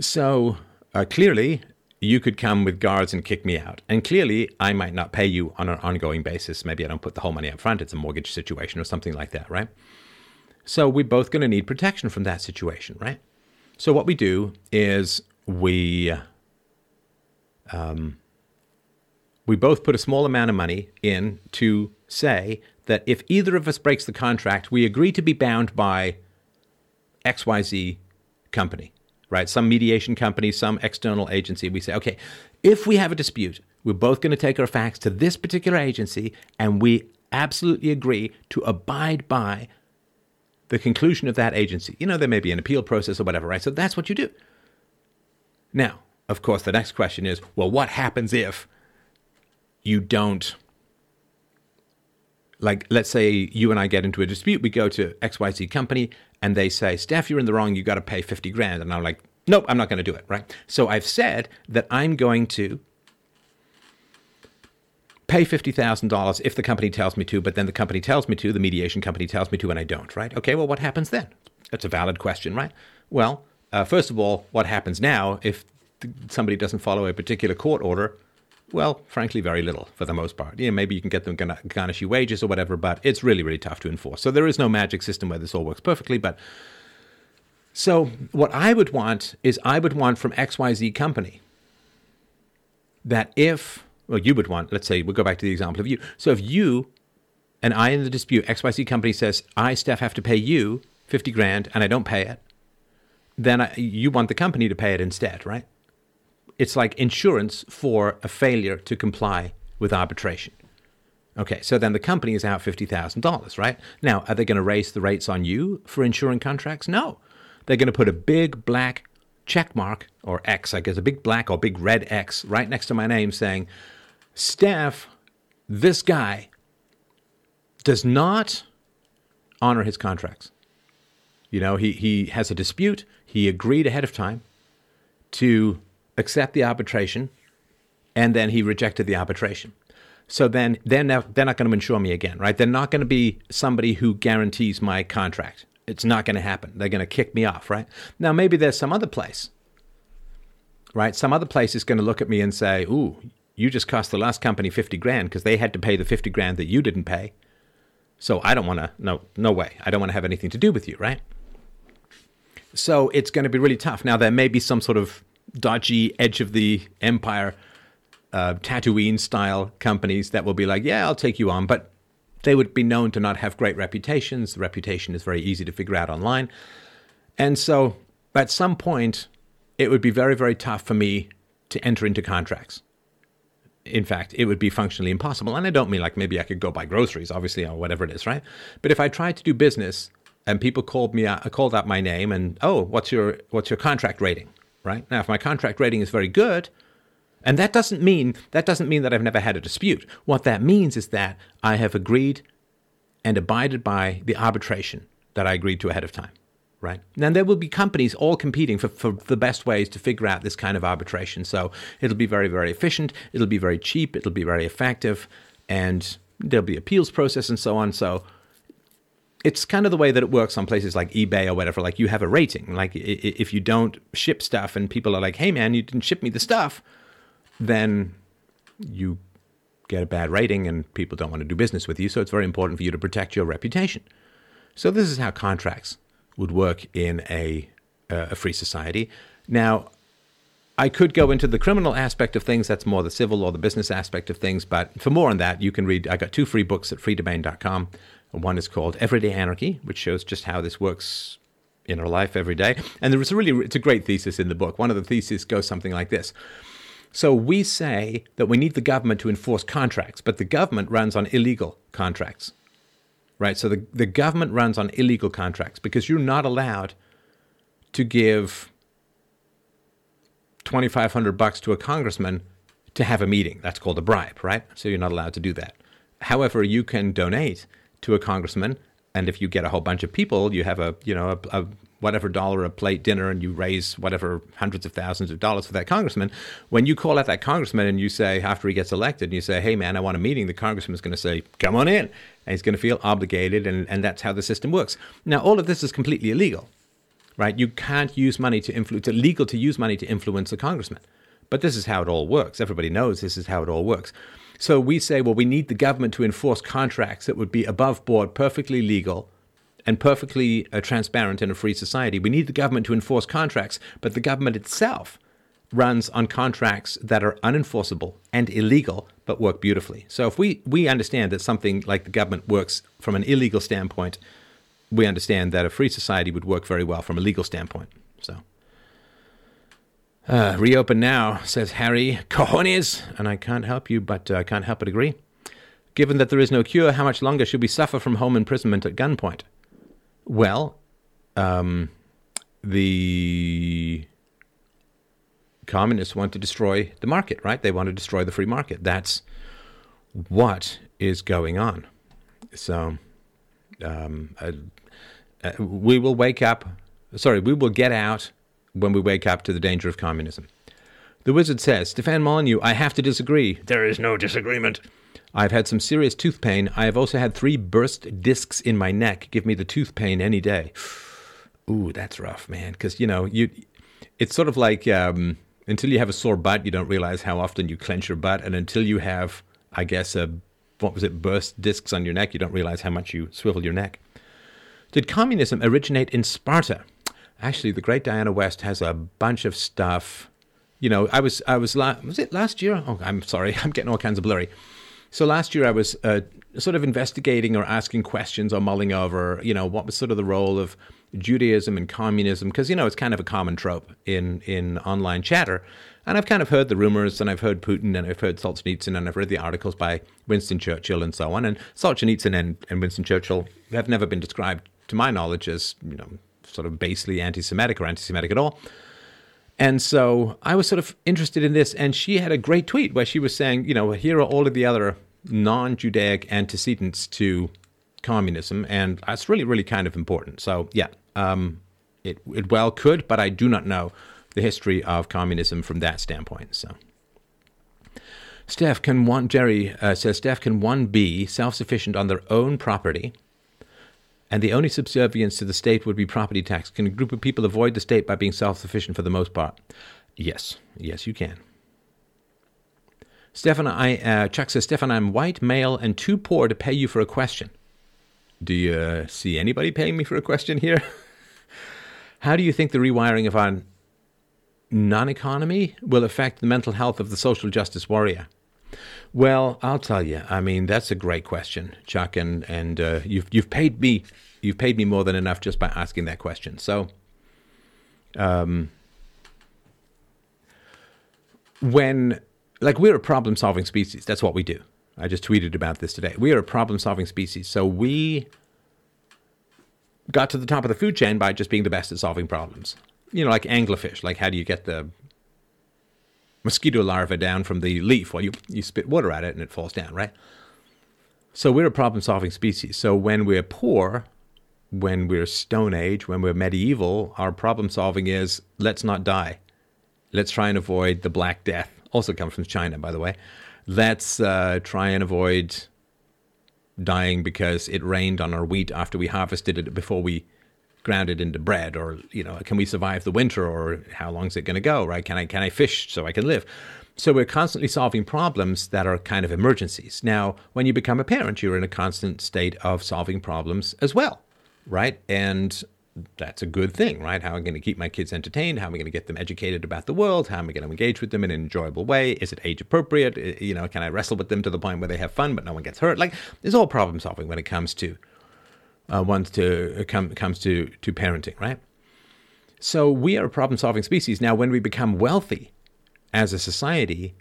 So uh, clearly, you could come with guards and kick me out, and clearly, I might not pay you on an ongoing basis. Maybe I don't put the whole money up front. It's a mortgage situation or something like that, right? So we're both going to need protection from that situation, right? So what we do is we um, we both put a small amount of money in to say that if either of us breaks the contract, we agree to be bound by XYZ company, right? Some mediation company, some external agency. We say, okay, if we have a dispute, we're both going to take our facts to this particular agency and we absolutely agree to abide by the conclusion of that agency. You know, there may be an appeal process or whatever, right? So that's what you do. Now, of course, the next question is well, what happens if you don't like let's say you and I get into a dispute, we go to XYZ company and they say, Steph, you're in the wrong, you got to pay 50 grand. And I'm like, nope, I'm not to do it, right? So I've said that I'm going to pay $50,000 if the company tells me to, but then the company tells me to, the mediation company tells me to, and I don't, right? Okay, well, what happens then? That's a valid question, right? Well, uh, first of all, what happens now if somebody doesn't follow a particular court order? Well, frankly, very little for the most part. Yeah, maybe you can get them to garnish you wages or whatever, but it's really, really tough to enforce. So there is no magic system where this all works perfectly. But so what I would want is I would want from XYZ company that if, well, you would want, let's say, we'll go back to the example of you. So if you and I in the dispute, XYZ company says, I, Steph, have to pay you 50 grand and I don't pay it, then I, you want the company to pay it instead, right? It's like insurance for a failure to comply with arbitration. Okay, so then the company is out $50,000, right? Now, are they going to raise the rates on you for insuring contracts? No. They're going to put a big black check mark, or X, I guess, a big black or big red X right next to my name saying, Steph, this guy does not honor his contracts. You know, he, he has a dispute. He agreed ahead of time to accept the arbitration, and then he rejected the arbitration. So then they're, not, they're not going to insure me again, right? They're not going to be somebody who guarantees my contract. It's not going to happen. They're going to kick me off, right? Now, maybe there's some other place, right? Some other place is going to look at me and say, ooh, you just cost the last company 50 grand because they had to pay the 50 grand that you didn't pay. So I don't want to, no, no way. I don't want to have anything to do with you, right? So it's going to be really tough. Now, there may be some sort of dodgy edge of the empire uh, Tatooine style companies that will be like, yeah, I'll take you on, but they would be known to not have great reputations. The reputation is very easy to figure out online. And so at some point, it would be very, very tough for me to enter into contracts. In fact, it would be functionally impossible. And I don't mean like maybe I could go buy groceries, obviously, or whatever it is, right? But if I tried to do business and people called me out, called out my name and, oh, what's your, what's your contract rating? Right? Now, if my contract rating is very good, and that doesn't mean that doesn't mean that I've never had a dispute. What that means is that I have agreed and abided by the arbitration that I agreed to ahead of time, right? Now there will be companies all competing for, for the best ways to figure out this kind of arbitration. So it'll be very, very efficient. It'll be very cheap. It'll be very effective, and there'll be appeals process and so on. So it's kind of the way that it works on places like eBay or whatever. Like you have a rating. Like if you don't ship stuff and people are like, "Hey man, you didn't ship me the stuff," then you get a bad rating and people don't want to do business with you. So it's very important for you to protect your reputation. So this is how contracts would work in a uh, a free society. Now, I could go into the criminal aspect of things. That's more the civil or the business aspect of things. But for more on that, you can read. I got two free books at freedomain.com. One is called Everyday Anarchy, which shows just how this works in our life every day. And there is a really, it's a great thesis in the book. One of the theses goes something like this. So we say that we need the government to enforce contracts, but the government runs on illegal contracts, right? So the, the government runs on illegal contracts because you're not allowed to give 2500 bucks to a congressman to have a meeting. That's called a bribe, right? So you're not allowed to do that. However, you can donate to a congressman. And if you get a whole bunch of people, you have a you know a, a whatever dollar a plate dinner, and you raise whatever hundreds of thousands of dollars for that congressman. When you call out that congressman and you say after he gets elected, and you say, "Hey man, I want a meeting," the congressman is going to say, "Come on in," and he's going to feel obligated, and and that's how the system works. Now, all of this is completely illegal, right? You can't use money to influence. It's illegal to use money to influence a congressman. But this is how it all works. Everybody knows this is how it all works. So we say, well, we need the government to enforce contracts that would be above board, perfectly legal, and perfectly uh, transparent in a free society. We need the government to enforce contracts, but the government itself runs on contracts that are unenforceable and illegal, but work beautifully. So if we, we understand that something like the government works from an illegal standpoint, we understand that a free society would work very well from a legal standpoint. Uh, reopen now, says Harry Cojones, and I can't help you, but I uh, can't help but agree. Given that there is no cure, how much longer should we suffer from home imprisonment at gunpoint? Well, um, the communists want to destroy the market, right? They want to destroy the free market. That's what is going on. So um, uh, uh, we will wake up. Sorry, we will get out when we wake up to the danger of communism. The wizard says, Stefan Molyneux, I have to disagree. There is no disagreement. I've had some serious tooth pain. I have also had three burst discs in my neck. Give me the tooth pain any day. Ooh, that's rough, man. Because you know, you, it's sort of like um, until you have a sore butt, you don't realize how often you clench your butt, and until you have, I guess, a what was it, burst discs on your neck, you don't realize how much you swivel your neck. Did communism originate in Sparta? Actually, the great Diana West has a bunch of stuff. You know, I was I was la- was it last year? Oh, I'm sorry, I'm getting all kinds of blurry. So last year I was uh, sort of investigating or asking questions or mulling over, you know, what was sort of the role of Judaism and communism, because you know it's kind of a common trope in in online chatter. And I've kind of heard the rumors, and I've heard Putin, and I've heard Solzhenitsyn, and I've read the articles by Winston Churchill and so on. And Solzhenitsyn and, and Winston Churchill have never been described, to my knowledge, as you know sort of basely anti-Semitic or anti-Semitic at all. And so I was sort of interested in this, and she had a great tweet where she was saying, you know, here are all of the other non-Judaic antecedents to communism, and that's really, really kind of important. So yeah, um, it it well could, but I do not know the history of communism from that standpoint. So. Steph, can one, Jerry uh, says, Steph, can one be self sufficient on their own property and the only subservience to the state would be property tax? Can a group of people avoid the state by being self sufficient for the most part? Yes, yes, you can. Stefan, I, uh, Chuck says, Stefan, I'm white, male, and too poor to pay you for a question. Do you uh, see anybody paying me for a question here? How do you think the rewiring of our non economy will affect the mental health of the social justice warrior? Well, I'll tell you. I mean, that's a great question, Chuck, and and uh, you've you've paid me you've paid me more than enough just by asking that question. So, um, when like we're a problem solving species, that's what we do. I just tweeted about this today. We are a problem solving species, so we got to the top of the food chain by just being the best at solving problems. You know, like anglerfish. Like, how do you get the mosquito larva down from the leaf? Well, you, you spit water at it and it falls down, right? So we're a problem solving species. So when we're poor, when we're Stone Age, when we're medieval, our problem solving is let's not die. Let's try and avoid the Black Death. Also comes from China, by the way. Let's uh, try and avoid dying because it rained on our wheat after we harvested it before we ground it into bread or you know can we survive the winter or how long is it going to go right can i can i fish so i can live so we're constantly solving problems that are kind of emergencies now when you become a parent you're in a constant state of solving problems as well right and that's a good thing, right? How am I going to keep my kids entertained? How am I going to get them educated about the world? How am I going to engage with them in an enjoyable way? Is it age appropriate? Uh, you know, can I wrestle with them to the point where they have fun but no one gets hurt? Like, there's all problem solving when it comes to uh, once to uh, come comes to to parenting, right? So we are a problem solving species. Now, when we become wealthy as a society,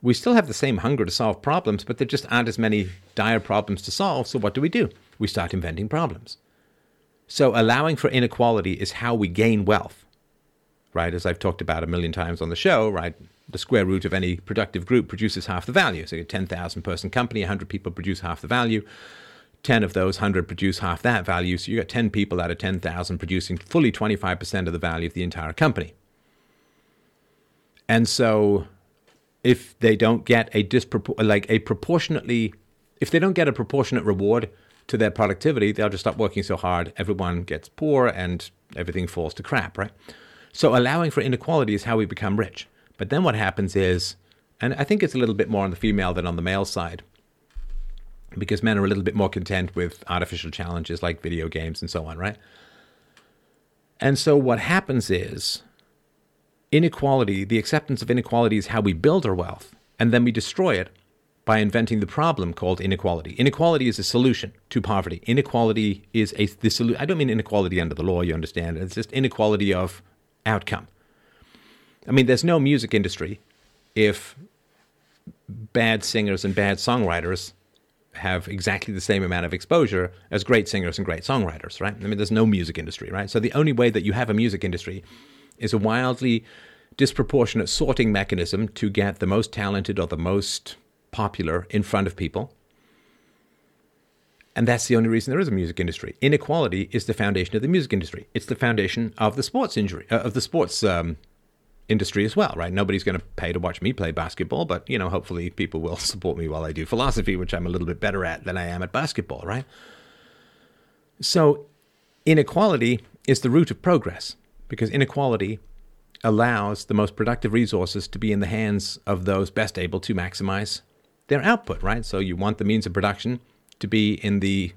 we still have the same hunger to solve problems, but there just aren't as many dire problems to solve. So what do we do? We start inventing problems. So allowing for inequality is how we gain wealth, right? As I've talked about a million times on the show, right? The square root of any productive group produces half the value. So a 10,000 person company, 100 people produce half the value. 10 of those 100 produce half that value. So you got 10 people out of 10,000 producing fully 25% of the value of the entire company. And so if they don't get a dispropor- like a proportionately if they don't get a proportionate reward to their productivity, they'll just stop working so hard. Everyone gets poor and everything falls to crap, right? So allowing for inequality is how we become rich. But then what happens is, and I think it's a little bit more on the female than on the male side, because men are a little bit more content with artificial challenges like video games and so on, right? And so what happens is inequality, the acceptance of inequality is how we build our wealth, and then we destroy it by inventing the problem called inequality. Inequality is a solution to poverty. Inequality is a the solution. I don't mean inequality under the law, you understand. It's just inequality of outcome. I mean, there's no music industry if bad singers and bad songwriters have exactly the same amount of exposure as great singers and great songwriters, right? I mean, there's no music industry, right? So the only way that you have a music industry is a wildly disproportionate sorting mechanism to get the most talented or the most popular in front of people. And that's the only reason there is a music industry. Inequality is the foundation of the music industry. It's the foundation of the sports injury, uh, of the sports um, industry as well, right? Nobody's going to pay to watch me play basketball, but you know, hopefully people will support me while I do philosophy, which I'm a little bit better at than I am at basketball, right? So, inequality is the root of progress because inequality allows the most productive resources to be in the hands of those best able to maximize their output, right? So you want the means of production to be in the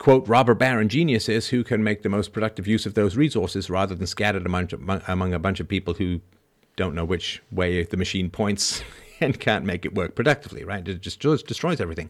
quote robber baron geniuses who can make the most productive use of those resources rather than scattered among, among a bunch of people who don't know which way the machine points and can't make it work productively, right? It just destroys everything.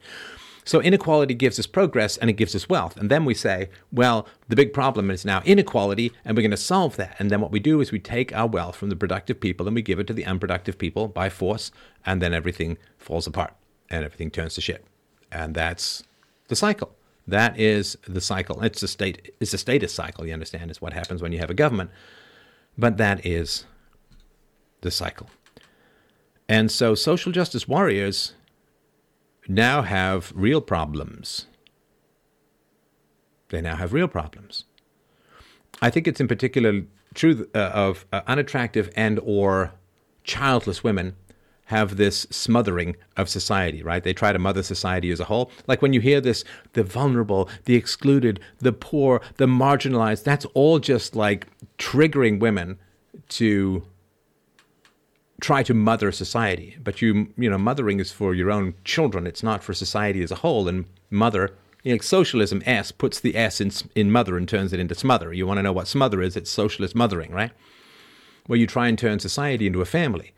So inequality gives us progress and it gives us wealth. And then we say, well, the big problem is now inequality and we're going to solve that. And then what we do is we take our wealth from the productive people and we give it to the unproductive people by force. And then everything falls apart and everything turns to shit. And that's the cycle. That is the cycle. It's a state. It's a status cycle. You understand? Is what happens when you have a government. But that is the cycle. And so, social justice warriors now have real problems. They now have real problems. I think it's in particular true uh, of uh, unattractive and or childless women have this smothering of society, right? They try to mother society as a whole. Like when you hear this, the vulnerable, the excluded, the poor, the marginalized, that's all just like triggering women to try to mother society. But you, you know, mothering is for your own children. It's not for society as a whole. And mother, you know, socialism S puts the S in, in mother and turns it into smother. You want to know what smother is? It's socialist mothering, right? Where you try and turn society into a family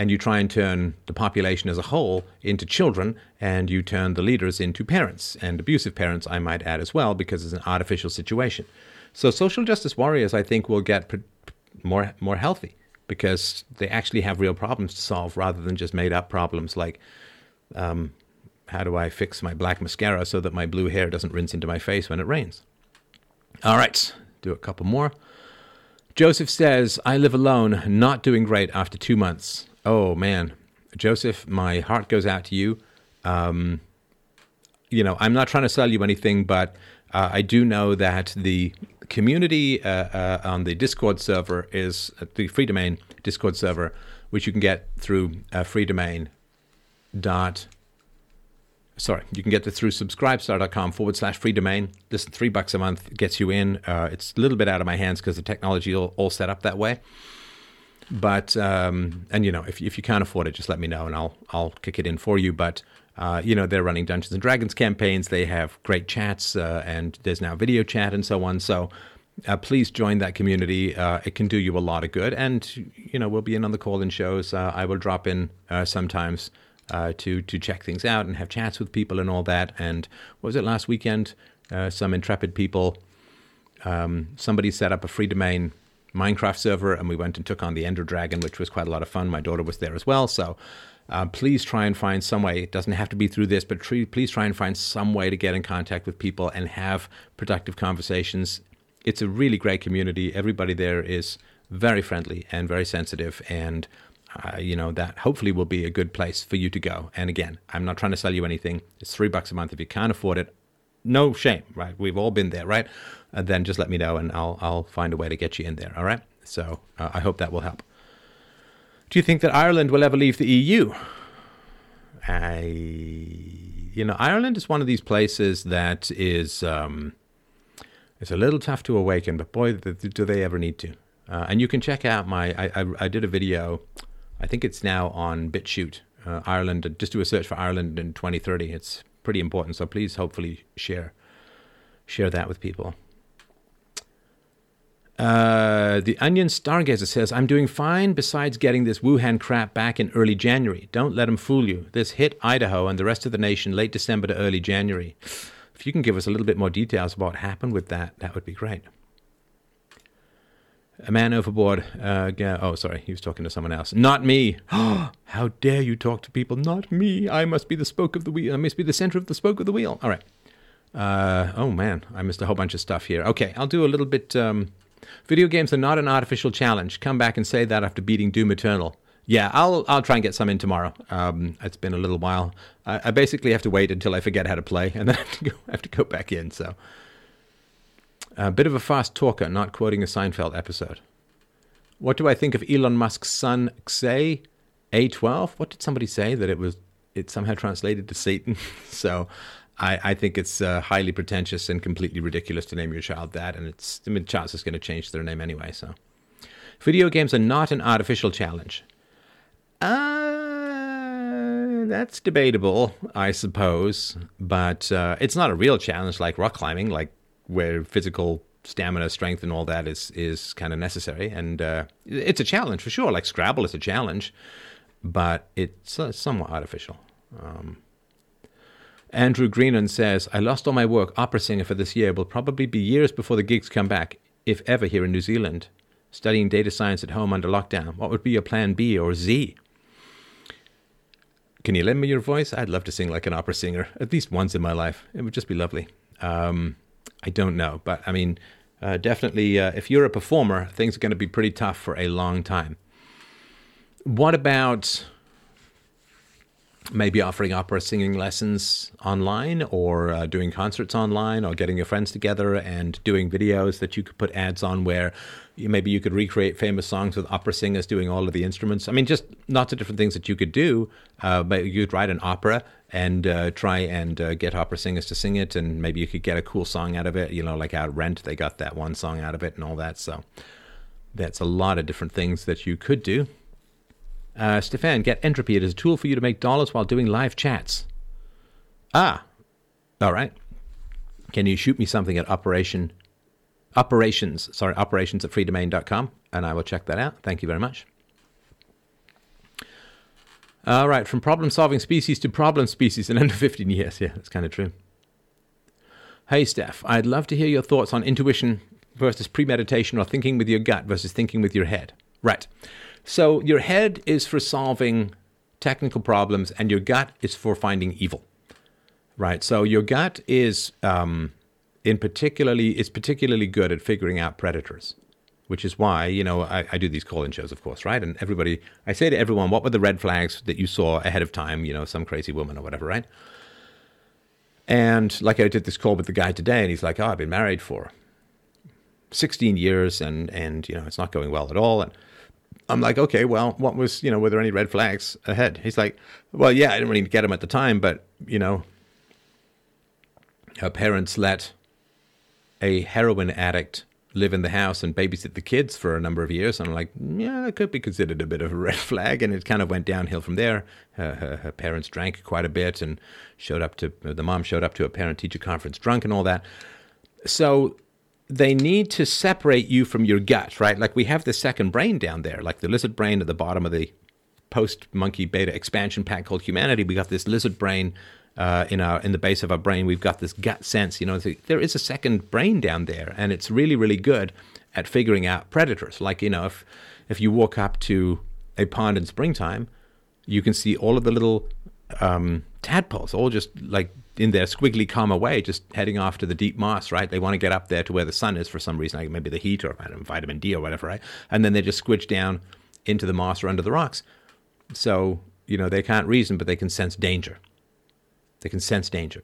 and you try and turn the population as a whole into children, and you turn the leaders into parents, and abusive parents, I might add as well, because it's an artificial situation. So social justice warriors, I think, will get more more healthy because they actually have real problems to solve rather than just made up problems like um, how do I fix my black mascara so that my blue hair doesn't rinse into my face when it rains. All right, do a couple more. Joseph says, I live alone, not doing great after two months. Oh man, Joseph, my heart goes out to you. Um, you know, I'm not trying to sell you anything, but uh, I do know that the community uh, uh, on the Discord server is uh, the Freedomain Discord server, which you can get through uh, freedomain dot. Sorry, you can get it through subscribestar.com forward slash freedomain. This three bucks a month gets you in. Uh, it's a little bit out of my hands because the technology all, all set up that way. But um, and you know, if if you can't afford it, just let me know and I'll I'll kick it in for you. But uh, you know, they're running Dungeons and Dragons campaigns. They have great chats, uh, and there's now video chat and so on. So uh, please join that community. Uh, it can do you a lot of good. And you know, we'll be in on the call-in shows. Uh, I will drop in uh, sometimes to to check things out and have chats with people and all that. And was it last weekend? some intrepid people. Um, somebody set up a Freedomain Minecraft server, and we went and took on the Ender Dragon, which was quite a lot of fun. My daughter was there as well, so uh, please try and find some way. It doesn't have to be through this, but please try and find some way to get in contact with people and have productive conversations. It's a really great community. Everybody there is very friendly and very sensitive, and uh, you know that hopefully will be a good place for you to go. And again, I'm not trying to sell you anything. It's three bucks a month if you can't afford it. No shame, right? We've all been there, right? Uh, then just let me know and I'll I'll find a way to get you in there. All right. So uh, I hope that will help. Do you think that Ireland will ever leave the EU? I, you know, Ireland is one of these places that is um, it's a little tough to awaken, but boy, do they ever need to. Uh, and you can check out my I, I, I did a video. I think it's now on BitChute. Uh, Ireland. Just do a search for Ireland in 2030. It's pretty important. So please, hopefully, share share that with people. Uh, the Onion Stargazer says, I'm doing fine besides getting this Wuhan crap back in early January. Don't let them fool you. This hit Idaho and the rest of the nation late December to early January. If you can give us a little bit more details about what happened with that, that would be great. A man overboard. Uh, oh, sorry, he was talking to someone else. Not me. How dare you talk to people? Not me. I must be the spoke of the wheel. I must be the center of the spoke of the wheel. All right. Uh, oh man, I missed a whole bunch of stuff here. Okay, I'll do a little bit. Um, Video games are not an artificial challenge. Come back and say that after beating Doom Eternal. Yeah, I'll I'll try and get some in tomorrow. Um, it's been a little while. I, I, basically have to wait until I forget how to play, and then I have to go, have to go back in. So, a bit of a fast talker, not quoting a Seinfeld episode. What do I think of Elon Musk's son Xay A12? What did somebody say that it was? It somehow translated to Satan. so, I, I think it's uh, highly pretentious and completely ridiculous to name your child that, and it's I mean, chance is going to change their name anyway. So, video games are not an artificial challenge. Uh, that's debatable, I suppose, but uh, it's not a real challenge like rock climbing, like where physical stamina, strength, and all that is is kind of necessary. And uh, it's a challenge for sure. Like Scrabble is a challenge, but it's uh, somewhat artificial. Um, Andrew Greenan says, I lost all my work opera singer for this year. Will probably be years before the gigs come back, if ever, here in New Zealand. Studying data science at home under lockdown. What would be your plan B or Z? Can you lend me your voice? I'd love to sing like an opera singer at least once in my life. It would just be lovely. Um, I don't know, but I mean, uh, definitely, uh, if you're a performer, things are going to be pretty tough for a long time. What about maybe offering opera singing lessons online or uh, doing concerts online or getting your friends together and doing videos that you could put ads on where you, maybe you could recreate famous songs with opera singers doing all of the instruments. I mean, just lots of different things that you could do. Uh, but you could write an opera and uh, try and uh, get opera singers to sing it, and maybe you could get a cool song out of it. You know, like out Rent, they got that one song out of it and all that. So that's a lot of different things that you could do. Uh, Stefan, get entropy. It is a tool for you to make dollars while doing live chats. Ah, all right. Can you shoot me something at Operation Operations? Sorry, operations at freedomain.com, and I will check that out. Thank you very much. All right, from problem solving species to problem species in under 15 years. Yeah, that's kind of true. Hey, Steph, I'd love to hear your thoughts on intuition versus premeditation or thinking with your gut versus thinking with your head. Right. So your head is for solving technical problems, and your gut is for finding evil. Right. So your gut is, um, in particularly, is particularly good at figuring out predators, which is why you know I, I do these call-in shows, of course, right? And everybody, I say to everyone, what were the red flags that you saw ahead of time? You know, some crazy woman or whatever, right? And like I did this call with the guy today, and he's like, "Oh, I've been married for 16 years, and and you know it's not going well at all." And I'm like, okay, well, what was, you know, were there any red flags ahead? He's like, well, yeah, I didn't really get them at the time, but, you know, her parents let a heroin addict live in the house and babysit the kids for a number of years. And I'm like, yeah, that could be considered a bit of a red flag. And it kind of went downhill from there. Her, her, her parents drank quite a bit and showed up to, the mom showed up to a parent teacher conference drunk and all that. So they need to separate you from your gut, right? Like we have the second brain down there, like the lizard brain at the bottom of the post monkey beta expansion pack called humanity. We got this lizard brain uh, in our in the base of our brain. We've got this gut sense. You know, there is a second brain down there, and it's really really good at figuring out predators. Like you know, if if you walk up to a pond in springtime, you can see all of the little um, tadpoles all just like in their squiggly calmer way, just heading off to the deep moss, right? They want to get up there to where the sun is for some reason, like maybe the heat or vitamin D or whatever, right? And then they just squidge down into the moss or under the rocks. So, you know, they can't reason, but they can sense danger. They can sense danger.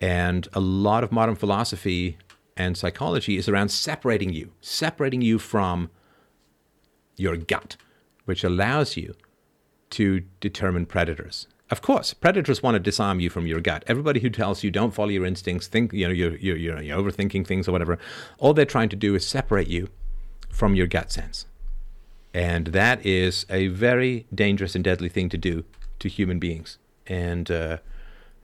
And a lot of modern philosophy and psychology is around separating you, separating you from your gut, which allows you to determine predators of course, predators want to disarm you from your gut. Everybody who tells you don't follow your instincts, think you know you're, you're, you're, you're overthinking things or whatever, all they're trying to do is separate you from your gut sense, and that is a very dangerous and deadly thing to do to human beings. And uh,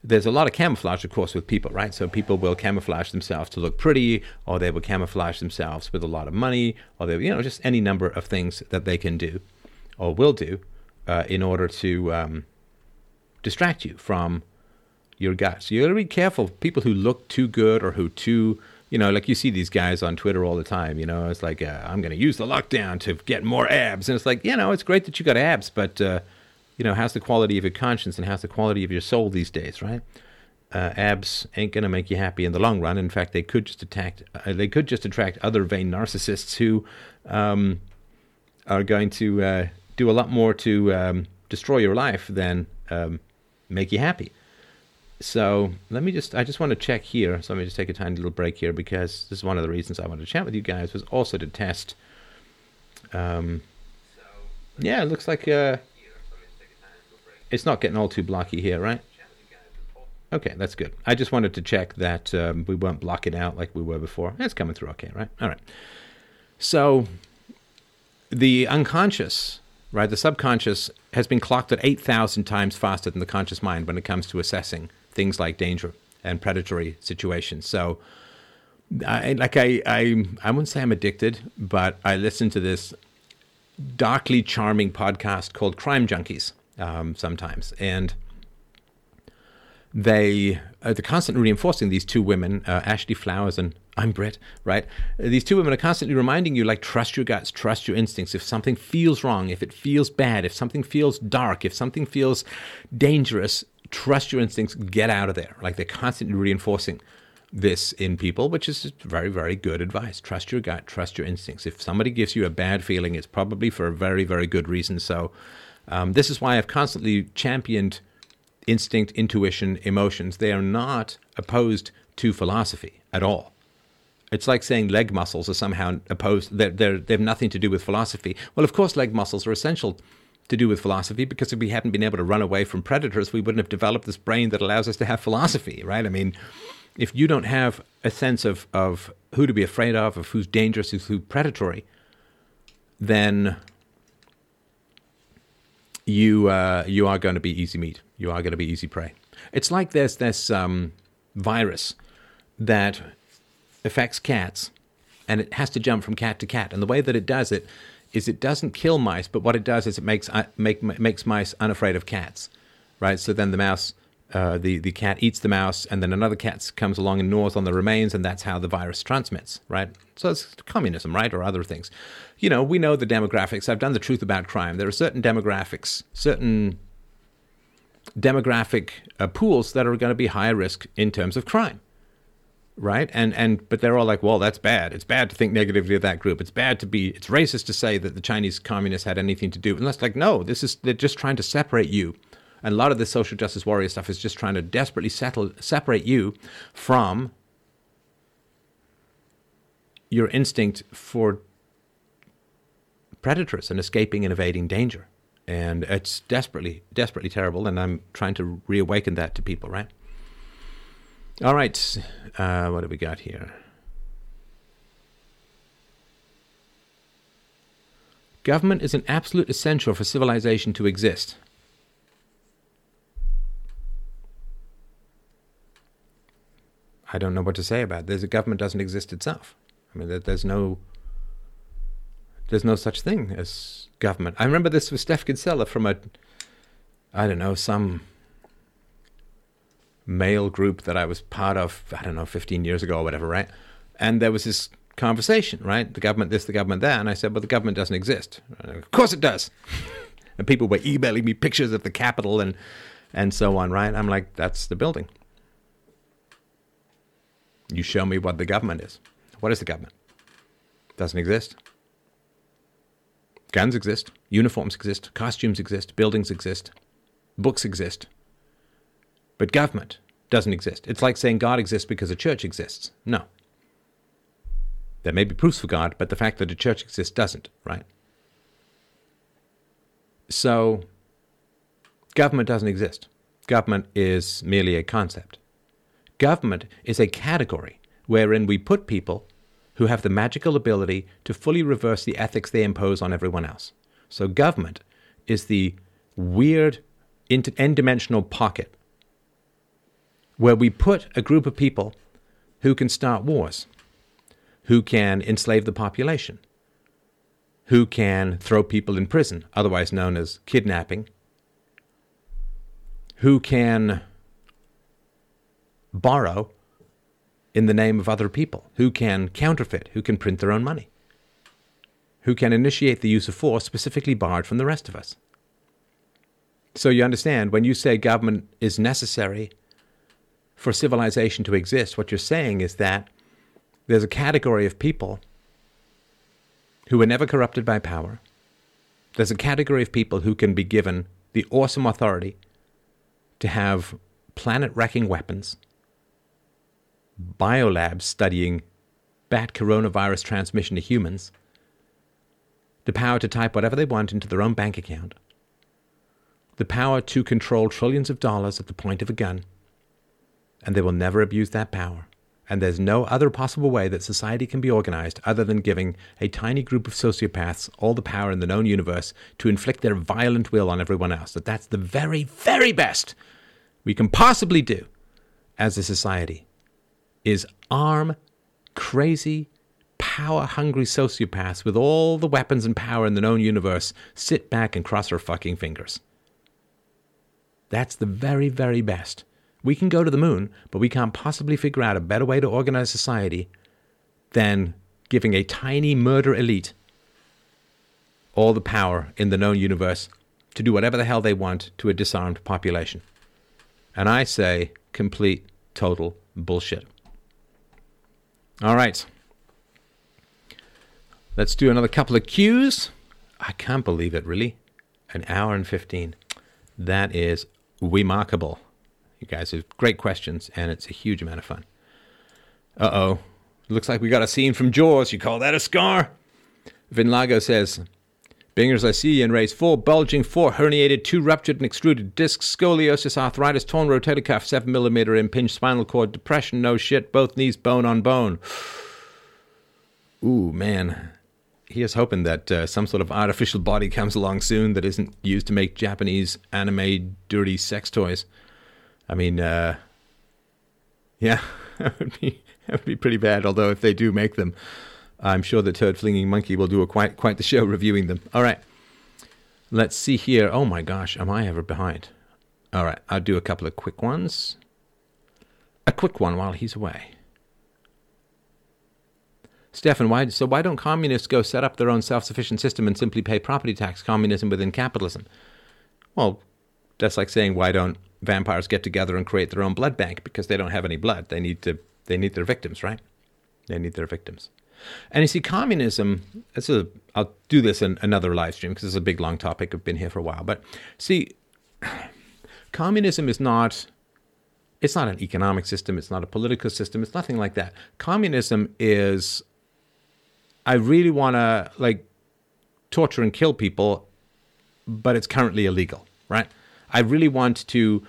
there's a lot of camouflage, of course, with people, right? So people will camouflage themselves to look pretty, or they will camouflage themselves with a lot of money, or they, you know, just any number of things that they can do, or will do, uh, in order to um, distract you from your gut. So you got to be careful. People who look too good or who too, you know, like you see these guys on Twitter all the time. You know, it's like uh, I'm going to use the lockdown to get more abs, and it's like you know, it's great that you got abs, but uh, you know, how's the quality of your conscience and how's the quality of your soul these days, right? Uh, abs ain't going to make you happy in the long run. In fact, they could just attract uh, they could just attract other vain narcissists who um, are going to uh, do a lot more to um, destroy your life than um, make you happy. So let me just, I just want to check here. So let me just take a tiny little break here because this is one of the reasons I wanted to chat with you guys was also to test. Um, yeah, it looks like uh, it's not getting all too blocky here, right? Okay, that's good. I just wanted to check that um, we weren't blocking out like we were before. It's coming through okay, right? All right. So the unconscious, right, the subconscious has been clocked at 8,000 times faster than the conscious mind when it comes to assessing things like danger and predatory situations. So, I, like I, I, I wouldn't say I'm addicted, but I listen to this darkly charming podcast called Crime Junkies um, sometimes, and they uh, they're constantly reinforcing these two women, uh, Ashley Flowers and I'm Brit, right? These two women are constantly reminding you, like, trust your guts, trust your instincts. If something feels wrong, if it feels bad, if something feels dark, if something feels dangerous, trust your instincts, get out of there. Like, they're constantly reinforcing this in people, which is very, very good advice. Trust your gut, trust your instincts. If somebody gives you a bad feeling, it's probably for a very, very good reason. So, um, this is why I've constantly championed instinct, intuition, emotions. They are not opposed to philosophy at all. It's like saying leg muscles are somehow opposed. They're, they're, they have nothing to do with philosophy. Well, of course, leg muscles are essential to do with philosophy because if we hadn't been able to run away from predators, we wouldn't have developed this brain that allows us to have philosophy, right? I mean, if you don't have a sense of, of who to be afraid of, of who's dangerous, who's, who's predatory, then you uh, you are going to be easy meat. You are going to be easy prey. It's like there's this um, virus that affects cats, and it has to jump from cat to cat. And the way that it does it is it doesn't kill mice, but what it does is it makes uh, make makes mice unafraid of cats, right? So then the mouse. Uh, the the cat eats the mouse, and then another cat comes along and gnaws on the remains, and that's how the virus transmits, right? So it's communism, right, or other things. You know, we know the demographics. I've done the truth about crime. There are certain demographics, certain demographic uh, pools that are going to be higher risk in terms of crime right? And and but they're all like, well, that's bad. It's bad to think negatively of that group. It's bad to be. It's racist to say that the Chinese communists had anything to do. And that's like, no, this is they're just trying to separate you. And a lot of this social justice warrior stuff is just trying to desperately settle separate you from your instinct for predators and escaping and evading danger. And it's desperately, desperately terrible. And I'm trying to reawaken that to people, right? All right. Uh, what do we got here? Government is an absolute essential for civilization to exist. I don't know what to say about this. A government doesn't exist itself. I mean, there's no there's no such thing as government. I remember this with Steph Kinsella from a I don't know some mail group that I was part of, I don't know, 15 years ago or whatever, right? And there was this conversation, right? The government this, the government that. And I said, well, the government doesn't exist. of course it does. and people were emailing me pictures of the Capitol and, and so on, right? I'm like, that's the building. You show me what the government is. What is the government? Doesn't exist. Guns exist, uniforms exist, costumes exist, buildings exist, books exist, but government doesn't exist. It's like saying God exists because a church exists. No. There may be proofs for God, but the fact that a church exists doesn't, right? So, government doesn't exist. Government is merely a concept. Government is a category wherein we put people who have the magical ability to fully reverse the ethics they impose on everyone else. So, government is the weird, n dimensional pocket where we put a group of people who can start wars, who can enslave the population, who can throw people in prison, otherwise known as kidnapping, who can borrow in the name of other people, who can counterfeit, who can print their own money, who can initiate the use of force specifically barred from the rest of us. So you understand, when you say government is necessary for civilization to exist, what you're saying is that there's a category of people who were never corrupted by power, there's a category of people who can be given the awesome authority to have planet wrecking weapons, biolabs studying bat coronavirus transmission to humans, the power to type whatever they want into their own bank account, the power to control trillions of dollars at the point of a gun, and they will never abuse that power. And there's no other possible way that society can be organized other than giving a tiny group of sociopaths all the power in the known universe to inflict their violent will on everyone else. That that's the very, very best we can possibly do as a society is arm crazy, power hungry sociopaths with all the weapons and power in the known universe sit back and cross our fucking fingers. That's the very, very best. We can go to the moon, but we can't possibly figure out a better way to organize society than giving a tiny murder elite all the power in the known universe to do whatever the hell they want to a disarmed population. And I say complete, total bullshit. All right. Let's do another couple of cues. I can't believe it, really. An hour and 15. That is remarkable. You guys have great questions, and it's a huge amount of fun. Uh oh. Looks like we got a scene from Jaws. You call that a scar? Vinlago says, Bingers, I see in race four, bulging, four herniated, two ruptured and extruded discs, scoliosis, arthritis, torn rotator cuff, seven millimeter impinged spinal cord, depression, no shit, both knees bone on bone. Ooh, man. He is hoping that uh, some sort of artificial body comes along soon that isn't used to make Japanese anime dirty sex toys. I mean, uh, yeah, that would be that would be pretty bad. Although if they do make them, I'm sure the turd flinging monkey will do a quite quite the show reviewing them. All right, let's see here. Oh my gosh, am I ever behind? All right, I'll do a couple of quick ones. A quick one while he's away. Stefan, why so why don't communists go set up their own self-sufficient system and simply pay property tax? Communism within capitalism. Well, that's like saying why don't vampires get together and create their own blood bank because they don't have any blood. They need to they need their victims, right? They need their victims. And you see, communism. It's a. I'll do this in another live stream because it's a big long topic. I've been here for a while, but see, communism is not. It's not an economic system. It's not a political system. It's nothing like that. Communism is. I really want to like torture and kill people, but it's currently illegal, right? I really want to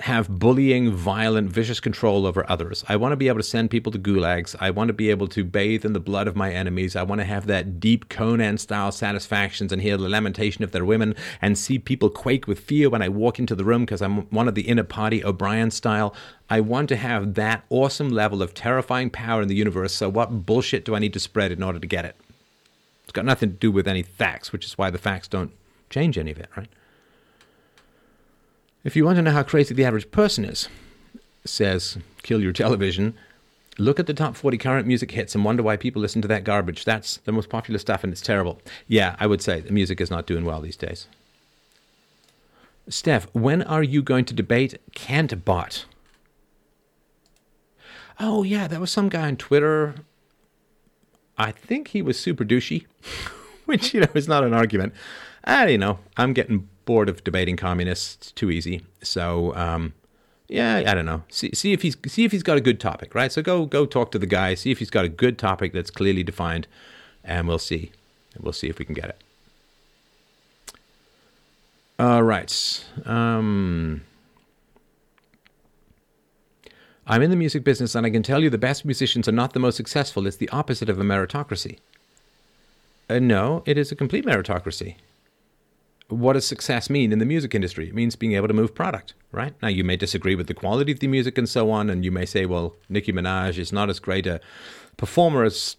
have bullying, violent, vicious control over others. I want to be able to send people to gulags. I want to be able to bathe in the blood of my enemies. I want to have that deep Conan style satisfactions and hear the lamentation of their women and see people quake with fear when I walk into the room because I'm one of the inner party O'Brien style. I want to have that awesome level of terrifying power in the universe. So, what bullshit do I need to spread in order to get it? It's got nothing to do with any facts, which is why the facts don't change any of it, right? If you want to know how crazy the average person is, says Kill Your Television, look at the top 40 current music hits and wonder why people listen to that garbage. That's the most popular stuff and it's terrible. Yeah, I would say the music is not doing well these days. Steph, when are you going to debate Cantbot? Oh, yeah, that was some guy on Twitter. I think he was super douchey, which, you know, is not an argument. I don't know. I'm getting bored of debating communists. It's too easy. So um, yeah, I don't know. See, see if he's see if he's got a good topic, right? So go go talk to the guy. See if he's got a good topic that's clearly defined, and we'll see. We'll see if we can get it. All right. Um, I'm in the music business, and I can tell you the best musicians are not the most successful. It's the opposite of a meritocracy. Uh, no, it is a complete meritocracy what does success mean in the music industry? It means being able to move product, right? Now, you may disagree with the quality of the music and so on, and you may say, well, Nicki Minaj is not as great a performer as,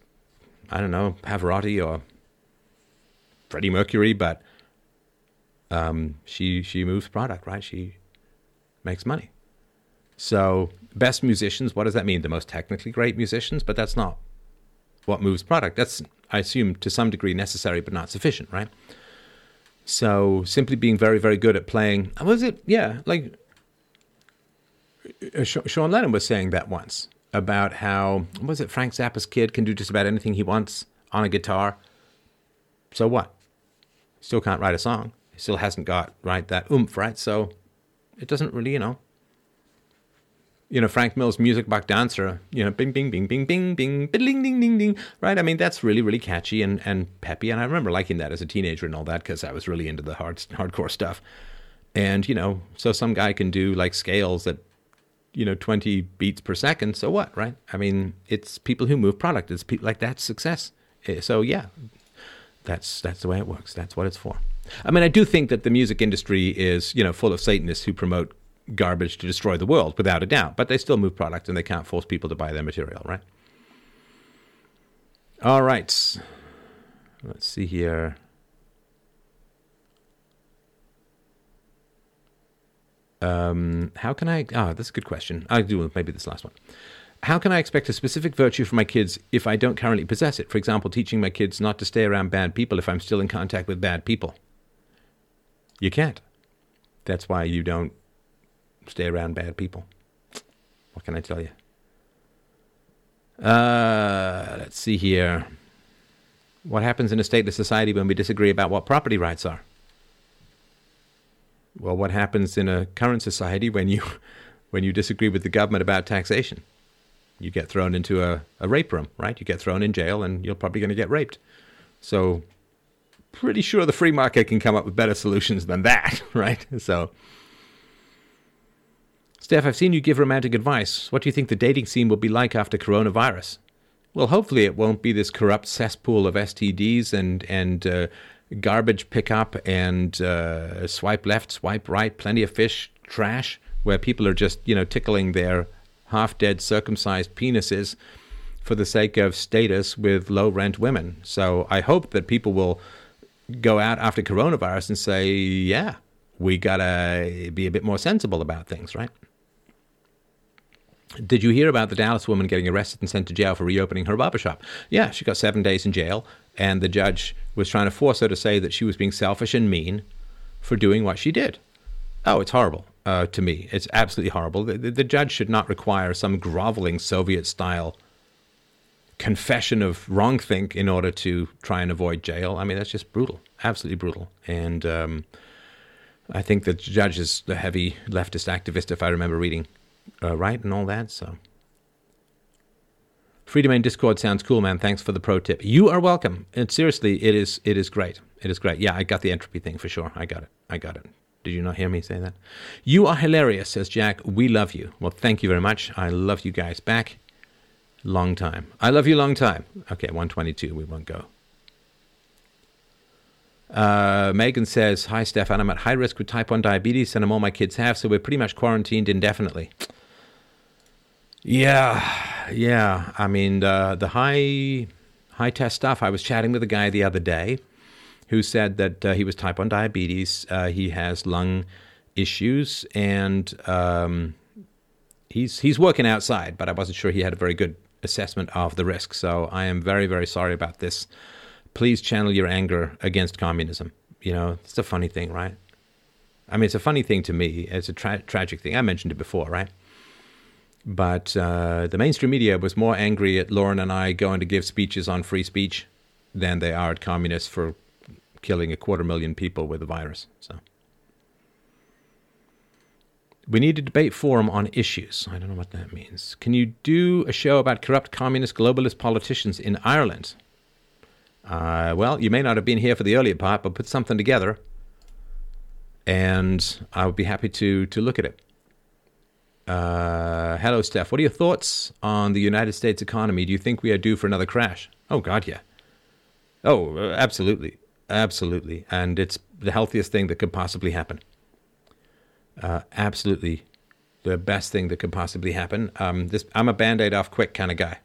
I don't know, Pavarotti or Freddie Mercury, but um, she she moves product, right? She makes money. So, best musicians, what does that mean? The most technically great musicians, but that's not what moves product. That's, I assume, to some degree necessary, but not sufficient, right? So simply being very, very good at playing. Was it? Yeah, like uh, Sean Lennon was saying that once about how was it? Frank Zappa's kid can do just about anything he wants on a guitar. So what? Still can't write a song. Still hasn't got right that oomph, right? So it doesn't really, you know. You know, Frank Mills' Music Box Dancer, you know, bing, bing, bing, bing, bing, bing, bing ding, ding, ding, ding, right? I mean, that's really, really catchy and, and peppy. And I remember liking that as a teenager and all that because I was really into the hard, hardcore stuff. And, you know, so some guy can do like scales at, you know, 20 beats per second. So what, right? I mean, it's people who move product. It's people like that's success. Eh, so yeah, that's, that's the way it works. That's what it's for. I mean, I do think that the music industry is, you know, full of Satanists who promote garbage to destroy the world, without a doubt. But they still move product and they can't force people to buy their material, right? All right. Let's see here. Um, how can I? Ah, oh, that's a good question. I'll do maybe this last one. How can I expect a specific virtue from my kids if I don't currently possess it? For example, teaching my kids not to stay around bad people if I'm still in contact with bad people. You can't. That's why you don't stay around bad people. What can I tell you? Uh, let's see here. What happens in a stateless society when we disagree about what property rights are? Well, what happens in a current society when you when you disagree with the government about taxation? You get thrown into a, a rape room, right? You get thrown in jail and you're probably going to get raped. So pretty sure the free market can come up with better solutions than that, right? So Steph, I've seen you give romantic advice. What do you think the dating scene will be like after coronavirus? Well, hopefully it won't be this corrupt cesspool of STDs and and uh, garbage pickup and uh, swipe left, swipe right, plenty of fish, trash, where people are just you know tickling their half-dead circumcised penises for the sake of status with low-rent women. So I hope that people will go out after coronavirus and say, yeah, we gotta be a bit more sensible about things, right? Did you hear about the Dallas woman getting arrested and sent to jail for reopening her barbershop? Yeah, she got seven days in jail, and the judge was trying to force her to say that she was being selfish and mean for doing what she did. Oh, it's horrible uh, to me. It's absolutely horrible. The, the, the judge should not require some groveling Soviet style confession of wrongthink in order to try and avoid jail. I mean, that's just brutal, absolutely brutal. And um, I think the judge is a heavy leftist activist, if I remember reading uh, right and all that. So, Freedomain Discord sounds cool, man. Thanks for the pro tip. You are welcome. And seriously, it is it is great. It is great. Yeah, I got the entropy thing for sure. I got it. I got it. Did you not hear me say that? You are hilarious, says Jack. We love you. Well, thank you very much. I love you guys back. Long time. I love you long time. Okay, 122. We won't go. Uh, Megan says, Hi, Stefan. I'm at high risk with type 1 diabetes, and I'm all my kids have, so we're pretty much quarantined indefinitely. Yeah, yeah. I mean, uh, the high high test stuff. I was chatting with a guy the other day who said that uh, he was type 1 diabetes. Uh, he has lung issues, and um, he's he's working outside, but I wasn't sure he had a very good assessment of the risk. So I am very, very sorry about this please channel your anger against communism. You know, it's a funny thing, right? I mean, it's a funny thing to me. It's a tra- tragic thing. I mentioned it before, right? But uh, the mainstream media was more angry at Lauren and I going to give speeches on free speech than they are at communists for killing a quarter million people with the virus. So we need a debate forum on issues. I don't know what that means. Can you do a show about corrupt communist globalist politicians in Ireland? Uh, well, you may not have been here for the earlier part, but put something together, and I would be happy to to look at it. Uh, hello, Steph. What are your thoughts on the United States economy? Do you think we are due for another crash? Oh God, yeah. Oh, uh, absolutely, absolutely, and it's the healthiest thing that could possibly happen. Uh, absolutely, the best thing that could possibly happen. Um, this, I'm a band-aid off quick kind of guy.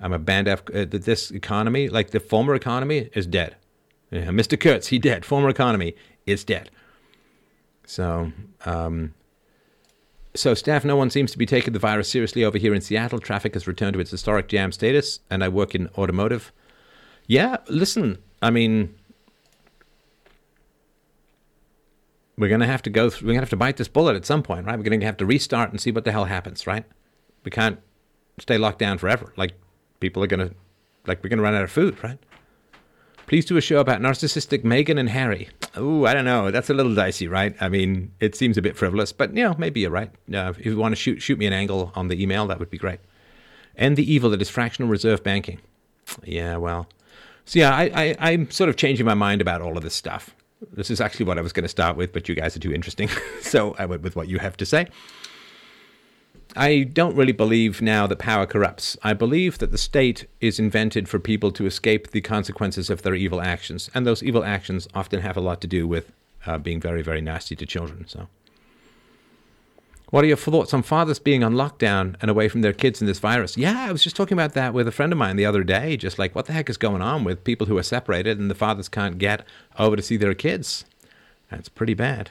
I'm a band F. Uh, this economy, like the former economy, is dead. Yeah, Mr. Kurtz, he dead. Former economy is dead. So, um, so Steph, no one seems to be taking the virus seriously over here in Seattle. Traffic has returned to its historic jam status, and I work in automotive. Yeah, listen, I mean, we're gonna have to go. Through, we're gonna have to bite this bullet at some point, right? We're gonna have to restart and see what the hell happens, right? We can't stay locked down forever. Like people are going to, like, we're going to run out of food, right? Please do a show about narcissistic Meghan and Harry. ooh, I don't know. That's a little dicey, right? I mean, it seems a bit frivolous, but you know, maybe you're right. Uh, if you want to shoot shoot me an angle on the email, that would be great. And the evil that is fractional reserve banking. Yeah, well, so yeah, I, I I'm sort of changing my mind about all of this stuff. This is actually what I was going to start with, but you guys are too interesting, so I went with what you have to say. I don't really believe now that power corrupts. I believe that the state is invented for people to escape the consequences of their evil actions, and those evil actions often have a lot to do with uh, being very, very nasty to children. So, what are your thoughts on fathers being on lockdown and away from their kids in this virus? Yeah, I was just talking about that with a friend of mine the other day. Just like, what the heck is going on with people who are separated and the fathers can't get over to see their kids? That's pretty bad.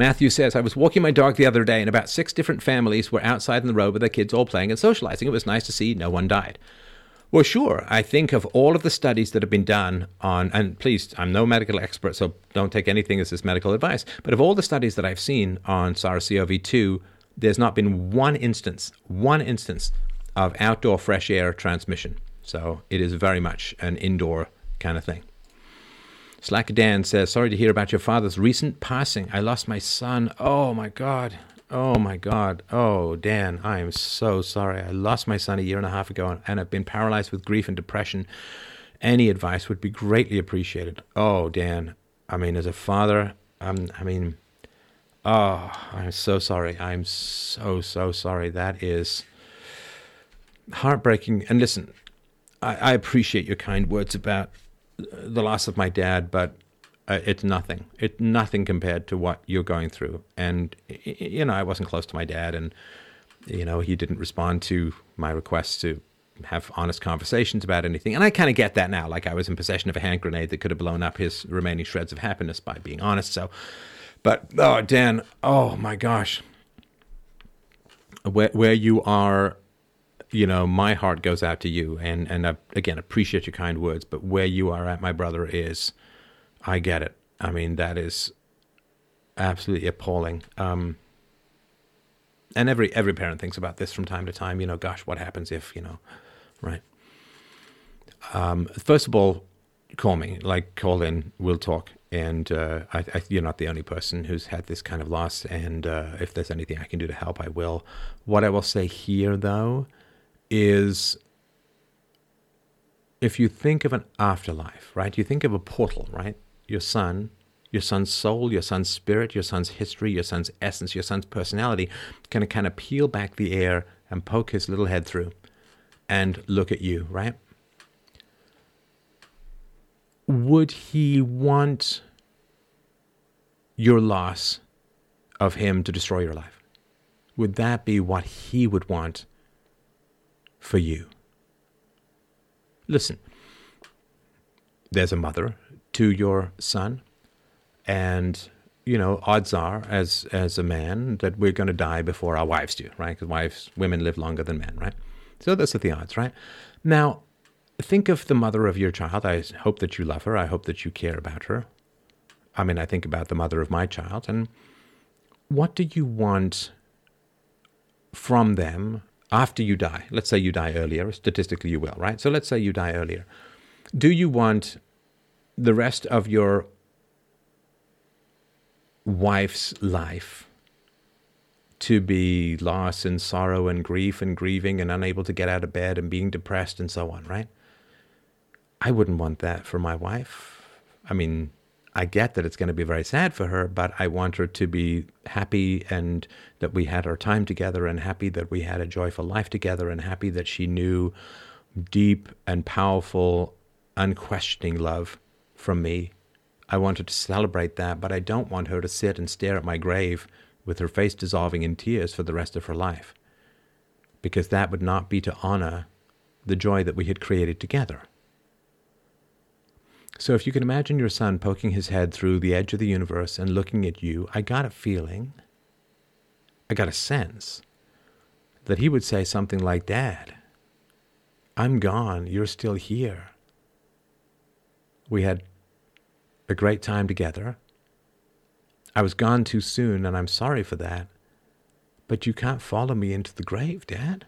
Matthew says, I was walking my dog the other day, and about six different families were outside in the road with their kids all playing and socializing. It was nice to see no one died. Well, sure. I think of all of the studies that have been done on, and please, I'm no medical expert, so don't take anything as this medical advice, but of all the studies that I've seen on SARS CoV 2, there's not been one instance, one instance of outdoor fresh air transmission. So it is very much an indoor kind of thing. Slack Dan says, Sorry to hear about your father's recent passing. I lost my son. Oh my God. Oh my God. Oh, Dan, I am so sorry. I lost my son a year and a half ago and I've been paralyzed with grief and depression. Any advice would be greatly appreciated. Oh, Dan, I mean, as a father, um, I mean, oh, I'm so sorry. I'm so, so sorry. That is heartbreaking. And listen, I, I appreciate your kind words about the loss of my dad, but uh, it's nothing. It's nothing compared to what you're going through. And you know, I wasn't close to my dad, and you know, he didn't respond to my requests to have honest conversations about anything. And I kind of get that now. Like I was in possession of a hand grenade that could have blown up his remaining shreds of happiness by being honest. So, but oh, Dan, oh my gosh, where where you are you know, my heart goes out to you, and and I, again appreciate your kind words. But where you are at, my brother, is I get it. I mean, that is absolutely appalling. Um, and every every parent thinks about this from time to time. You know, gosh, what happens if you know, right? Um, first of all, call me, like call in, we'll talk. And uh, I, I, you're not the only person who's had this kind of loss. And uh, if there's anything I can do to help, I will. What I will say here, though, is if you think of an afterlife, right? You think of a portal, right? Your son, your son's soul, your son's spirit, your son's history, your son's essence, your son's personality can kind of peel back the air and poke his little head through and look at you, right? Would he want your loss of him to destroy your life? Would that be what he would want for you. Listen, there's a mother to your son, and you know, odds are, as as a man, that we're going to die before our wives do, right? Because wives, women live longer than men, right? So are the odds, right? Now, think of the mother of your child. I hope that you love her. I hope that you care about her. I mean, I think about the mother of my child, and what do you want from them after you die, let's say you die earlier, statistically you will, right? So let's say you die earlier. Do you want the rest of your wife's life to be loss and sorrow and grief and grieving and unable to get out of bed and being depressed and so on, right? I wouldn't want that for my wife. I mean, I get that it's going to be very sad for her, but I want her to be happy and that we had our time together and happy that we had a joyful life together and happy that she knew deep and powerful, unquestioning love from me. I want her to celebrate that, but I don't want her to sit and stare at my grave with her face dissolving in tears for the rest of her life, because that would not be to honor the joy that we had created together. So if you can imagine your son poking his head through the edge of the universe and looking at you, I got a feeling, I got a sense that he would say something like, Dad, I'm gone, you're still here. We had a great time together. I was gone too soon, and I'm sorry for that. But you can't follow me into the grave, Dad.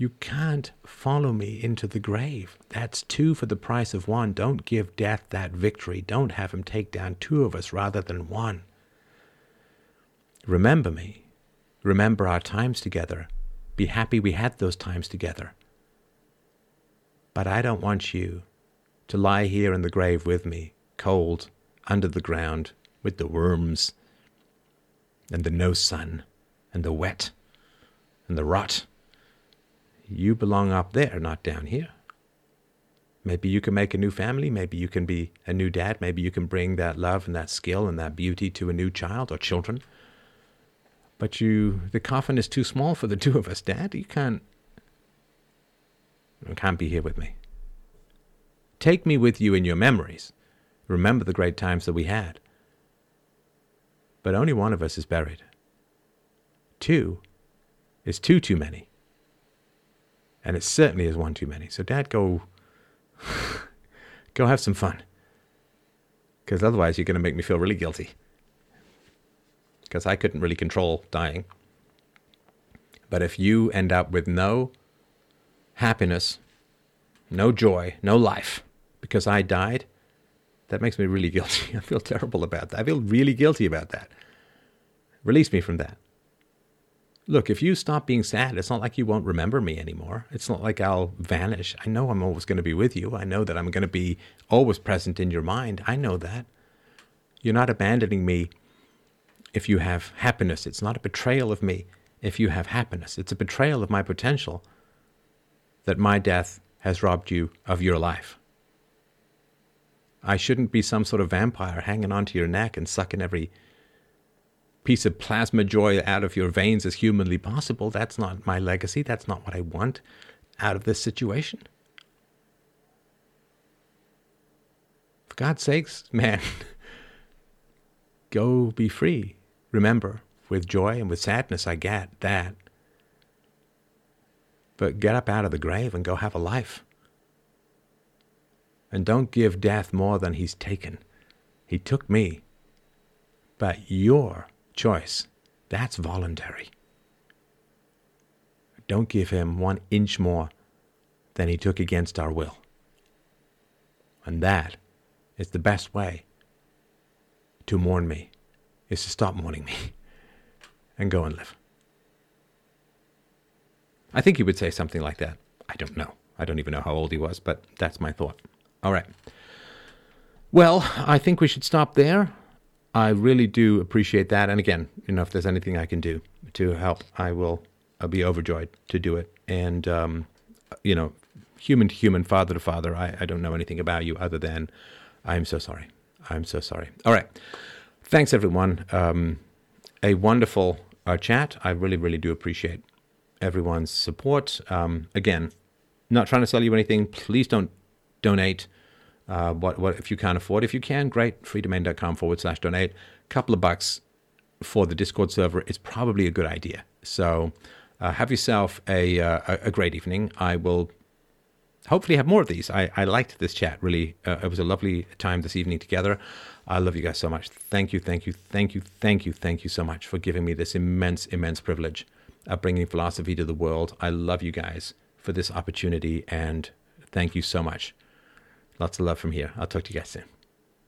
You can't follow me into the grave. That's two for the price of one. Don't give death that victory. Don't have him take down two of us rather than one. Remember me. Remember our times together. Be happy we had those times together. But I don't want you to lie here in the grave with me, cold, under the ground, with the worms, and the no sun, and the wet, and the rot. You belong up there, not down here. Maybe you can make a new family. Maybe you can be a new dad. Maybe you can bring that love and that skill and that beauty to a new child or children. But you, the coffin is too small for the two of us, Dad. You can't, you can't be here with me. Take me with you in your memories. Remember the great times that we had. But only one of us is buried. Two is two too many. And it certainly is one too many. So, Dad, go, go have some fun. Because otherwise, you're going to make me feel really guilty. Because I couldn't really control dying. But if you end up with no happiness, no joy, no life, because I died, that makes me really guilty. I feel terrible about that. I feel really guilty about that. Release me from that look, if you stop being sad, it's not like you won't remember me anymore. It's not like I'll vanish. I know I'm always going to be with you. I know that I'm going to be always present in your mind. I know that. You're not abandoning me if you have happiness. It's not a betrayal of me if you have happiness. It's a betrayal of my potential that my death has robbed you of your life. I shouldn't be some sort of vampire hanging onto your neck and sucking every piece of plasma joy out of your veins as humanly possible. That's not my legacy. That's not what I want out of this situation. For God's sakes, man, go be free. Remember, with joy and with sadness, I get that. But get up out of the grave and go have a life. And don't give death more than he's taken. He took me. But you're choice. That's voluntary. Don't give him one inch more than he took against our will. And that is the best way to mourn me, is to stop mourning me and go and live. I think he would say something like that. I don't know. I don't even know how old he was, but that's my thought. All right. Well, I think we should stop there. I really do appreciate that. And again, you know, if there's anything I can do to help, I will. I'll be overjoyed to do it. And um, you know, human to human, father to father, I, I don't know anything about you other than I'm so sorry. I'm so sorry. All right. Thanks, everyone. Um, a wonderful uh, chat. I really, really do appreciate everyone's support. Um, again, not trying to sell you anything. Please don't donate. Uh, what, what if you can't afford? If you can, great. freedomain.com forward slash donate. A couple of bucks for the Discord server is probably a good idea. So uh, have yourself a, uh, a great evening. I will hopefully have more of these. I, I liked this chat really. Uh, it was a lovely time this evening together. I love you guys so much. Thank you, thank you, thank you, thank you, thank you so much for giving me this immense, immense privilege of bringing philosophy to the world. I love you guys for this opportunity and thank you so much. Lots of love from here. I'll talk to you guys soon.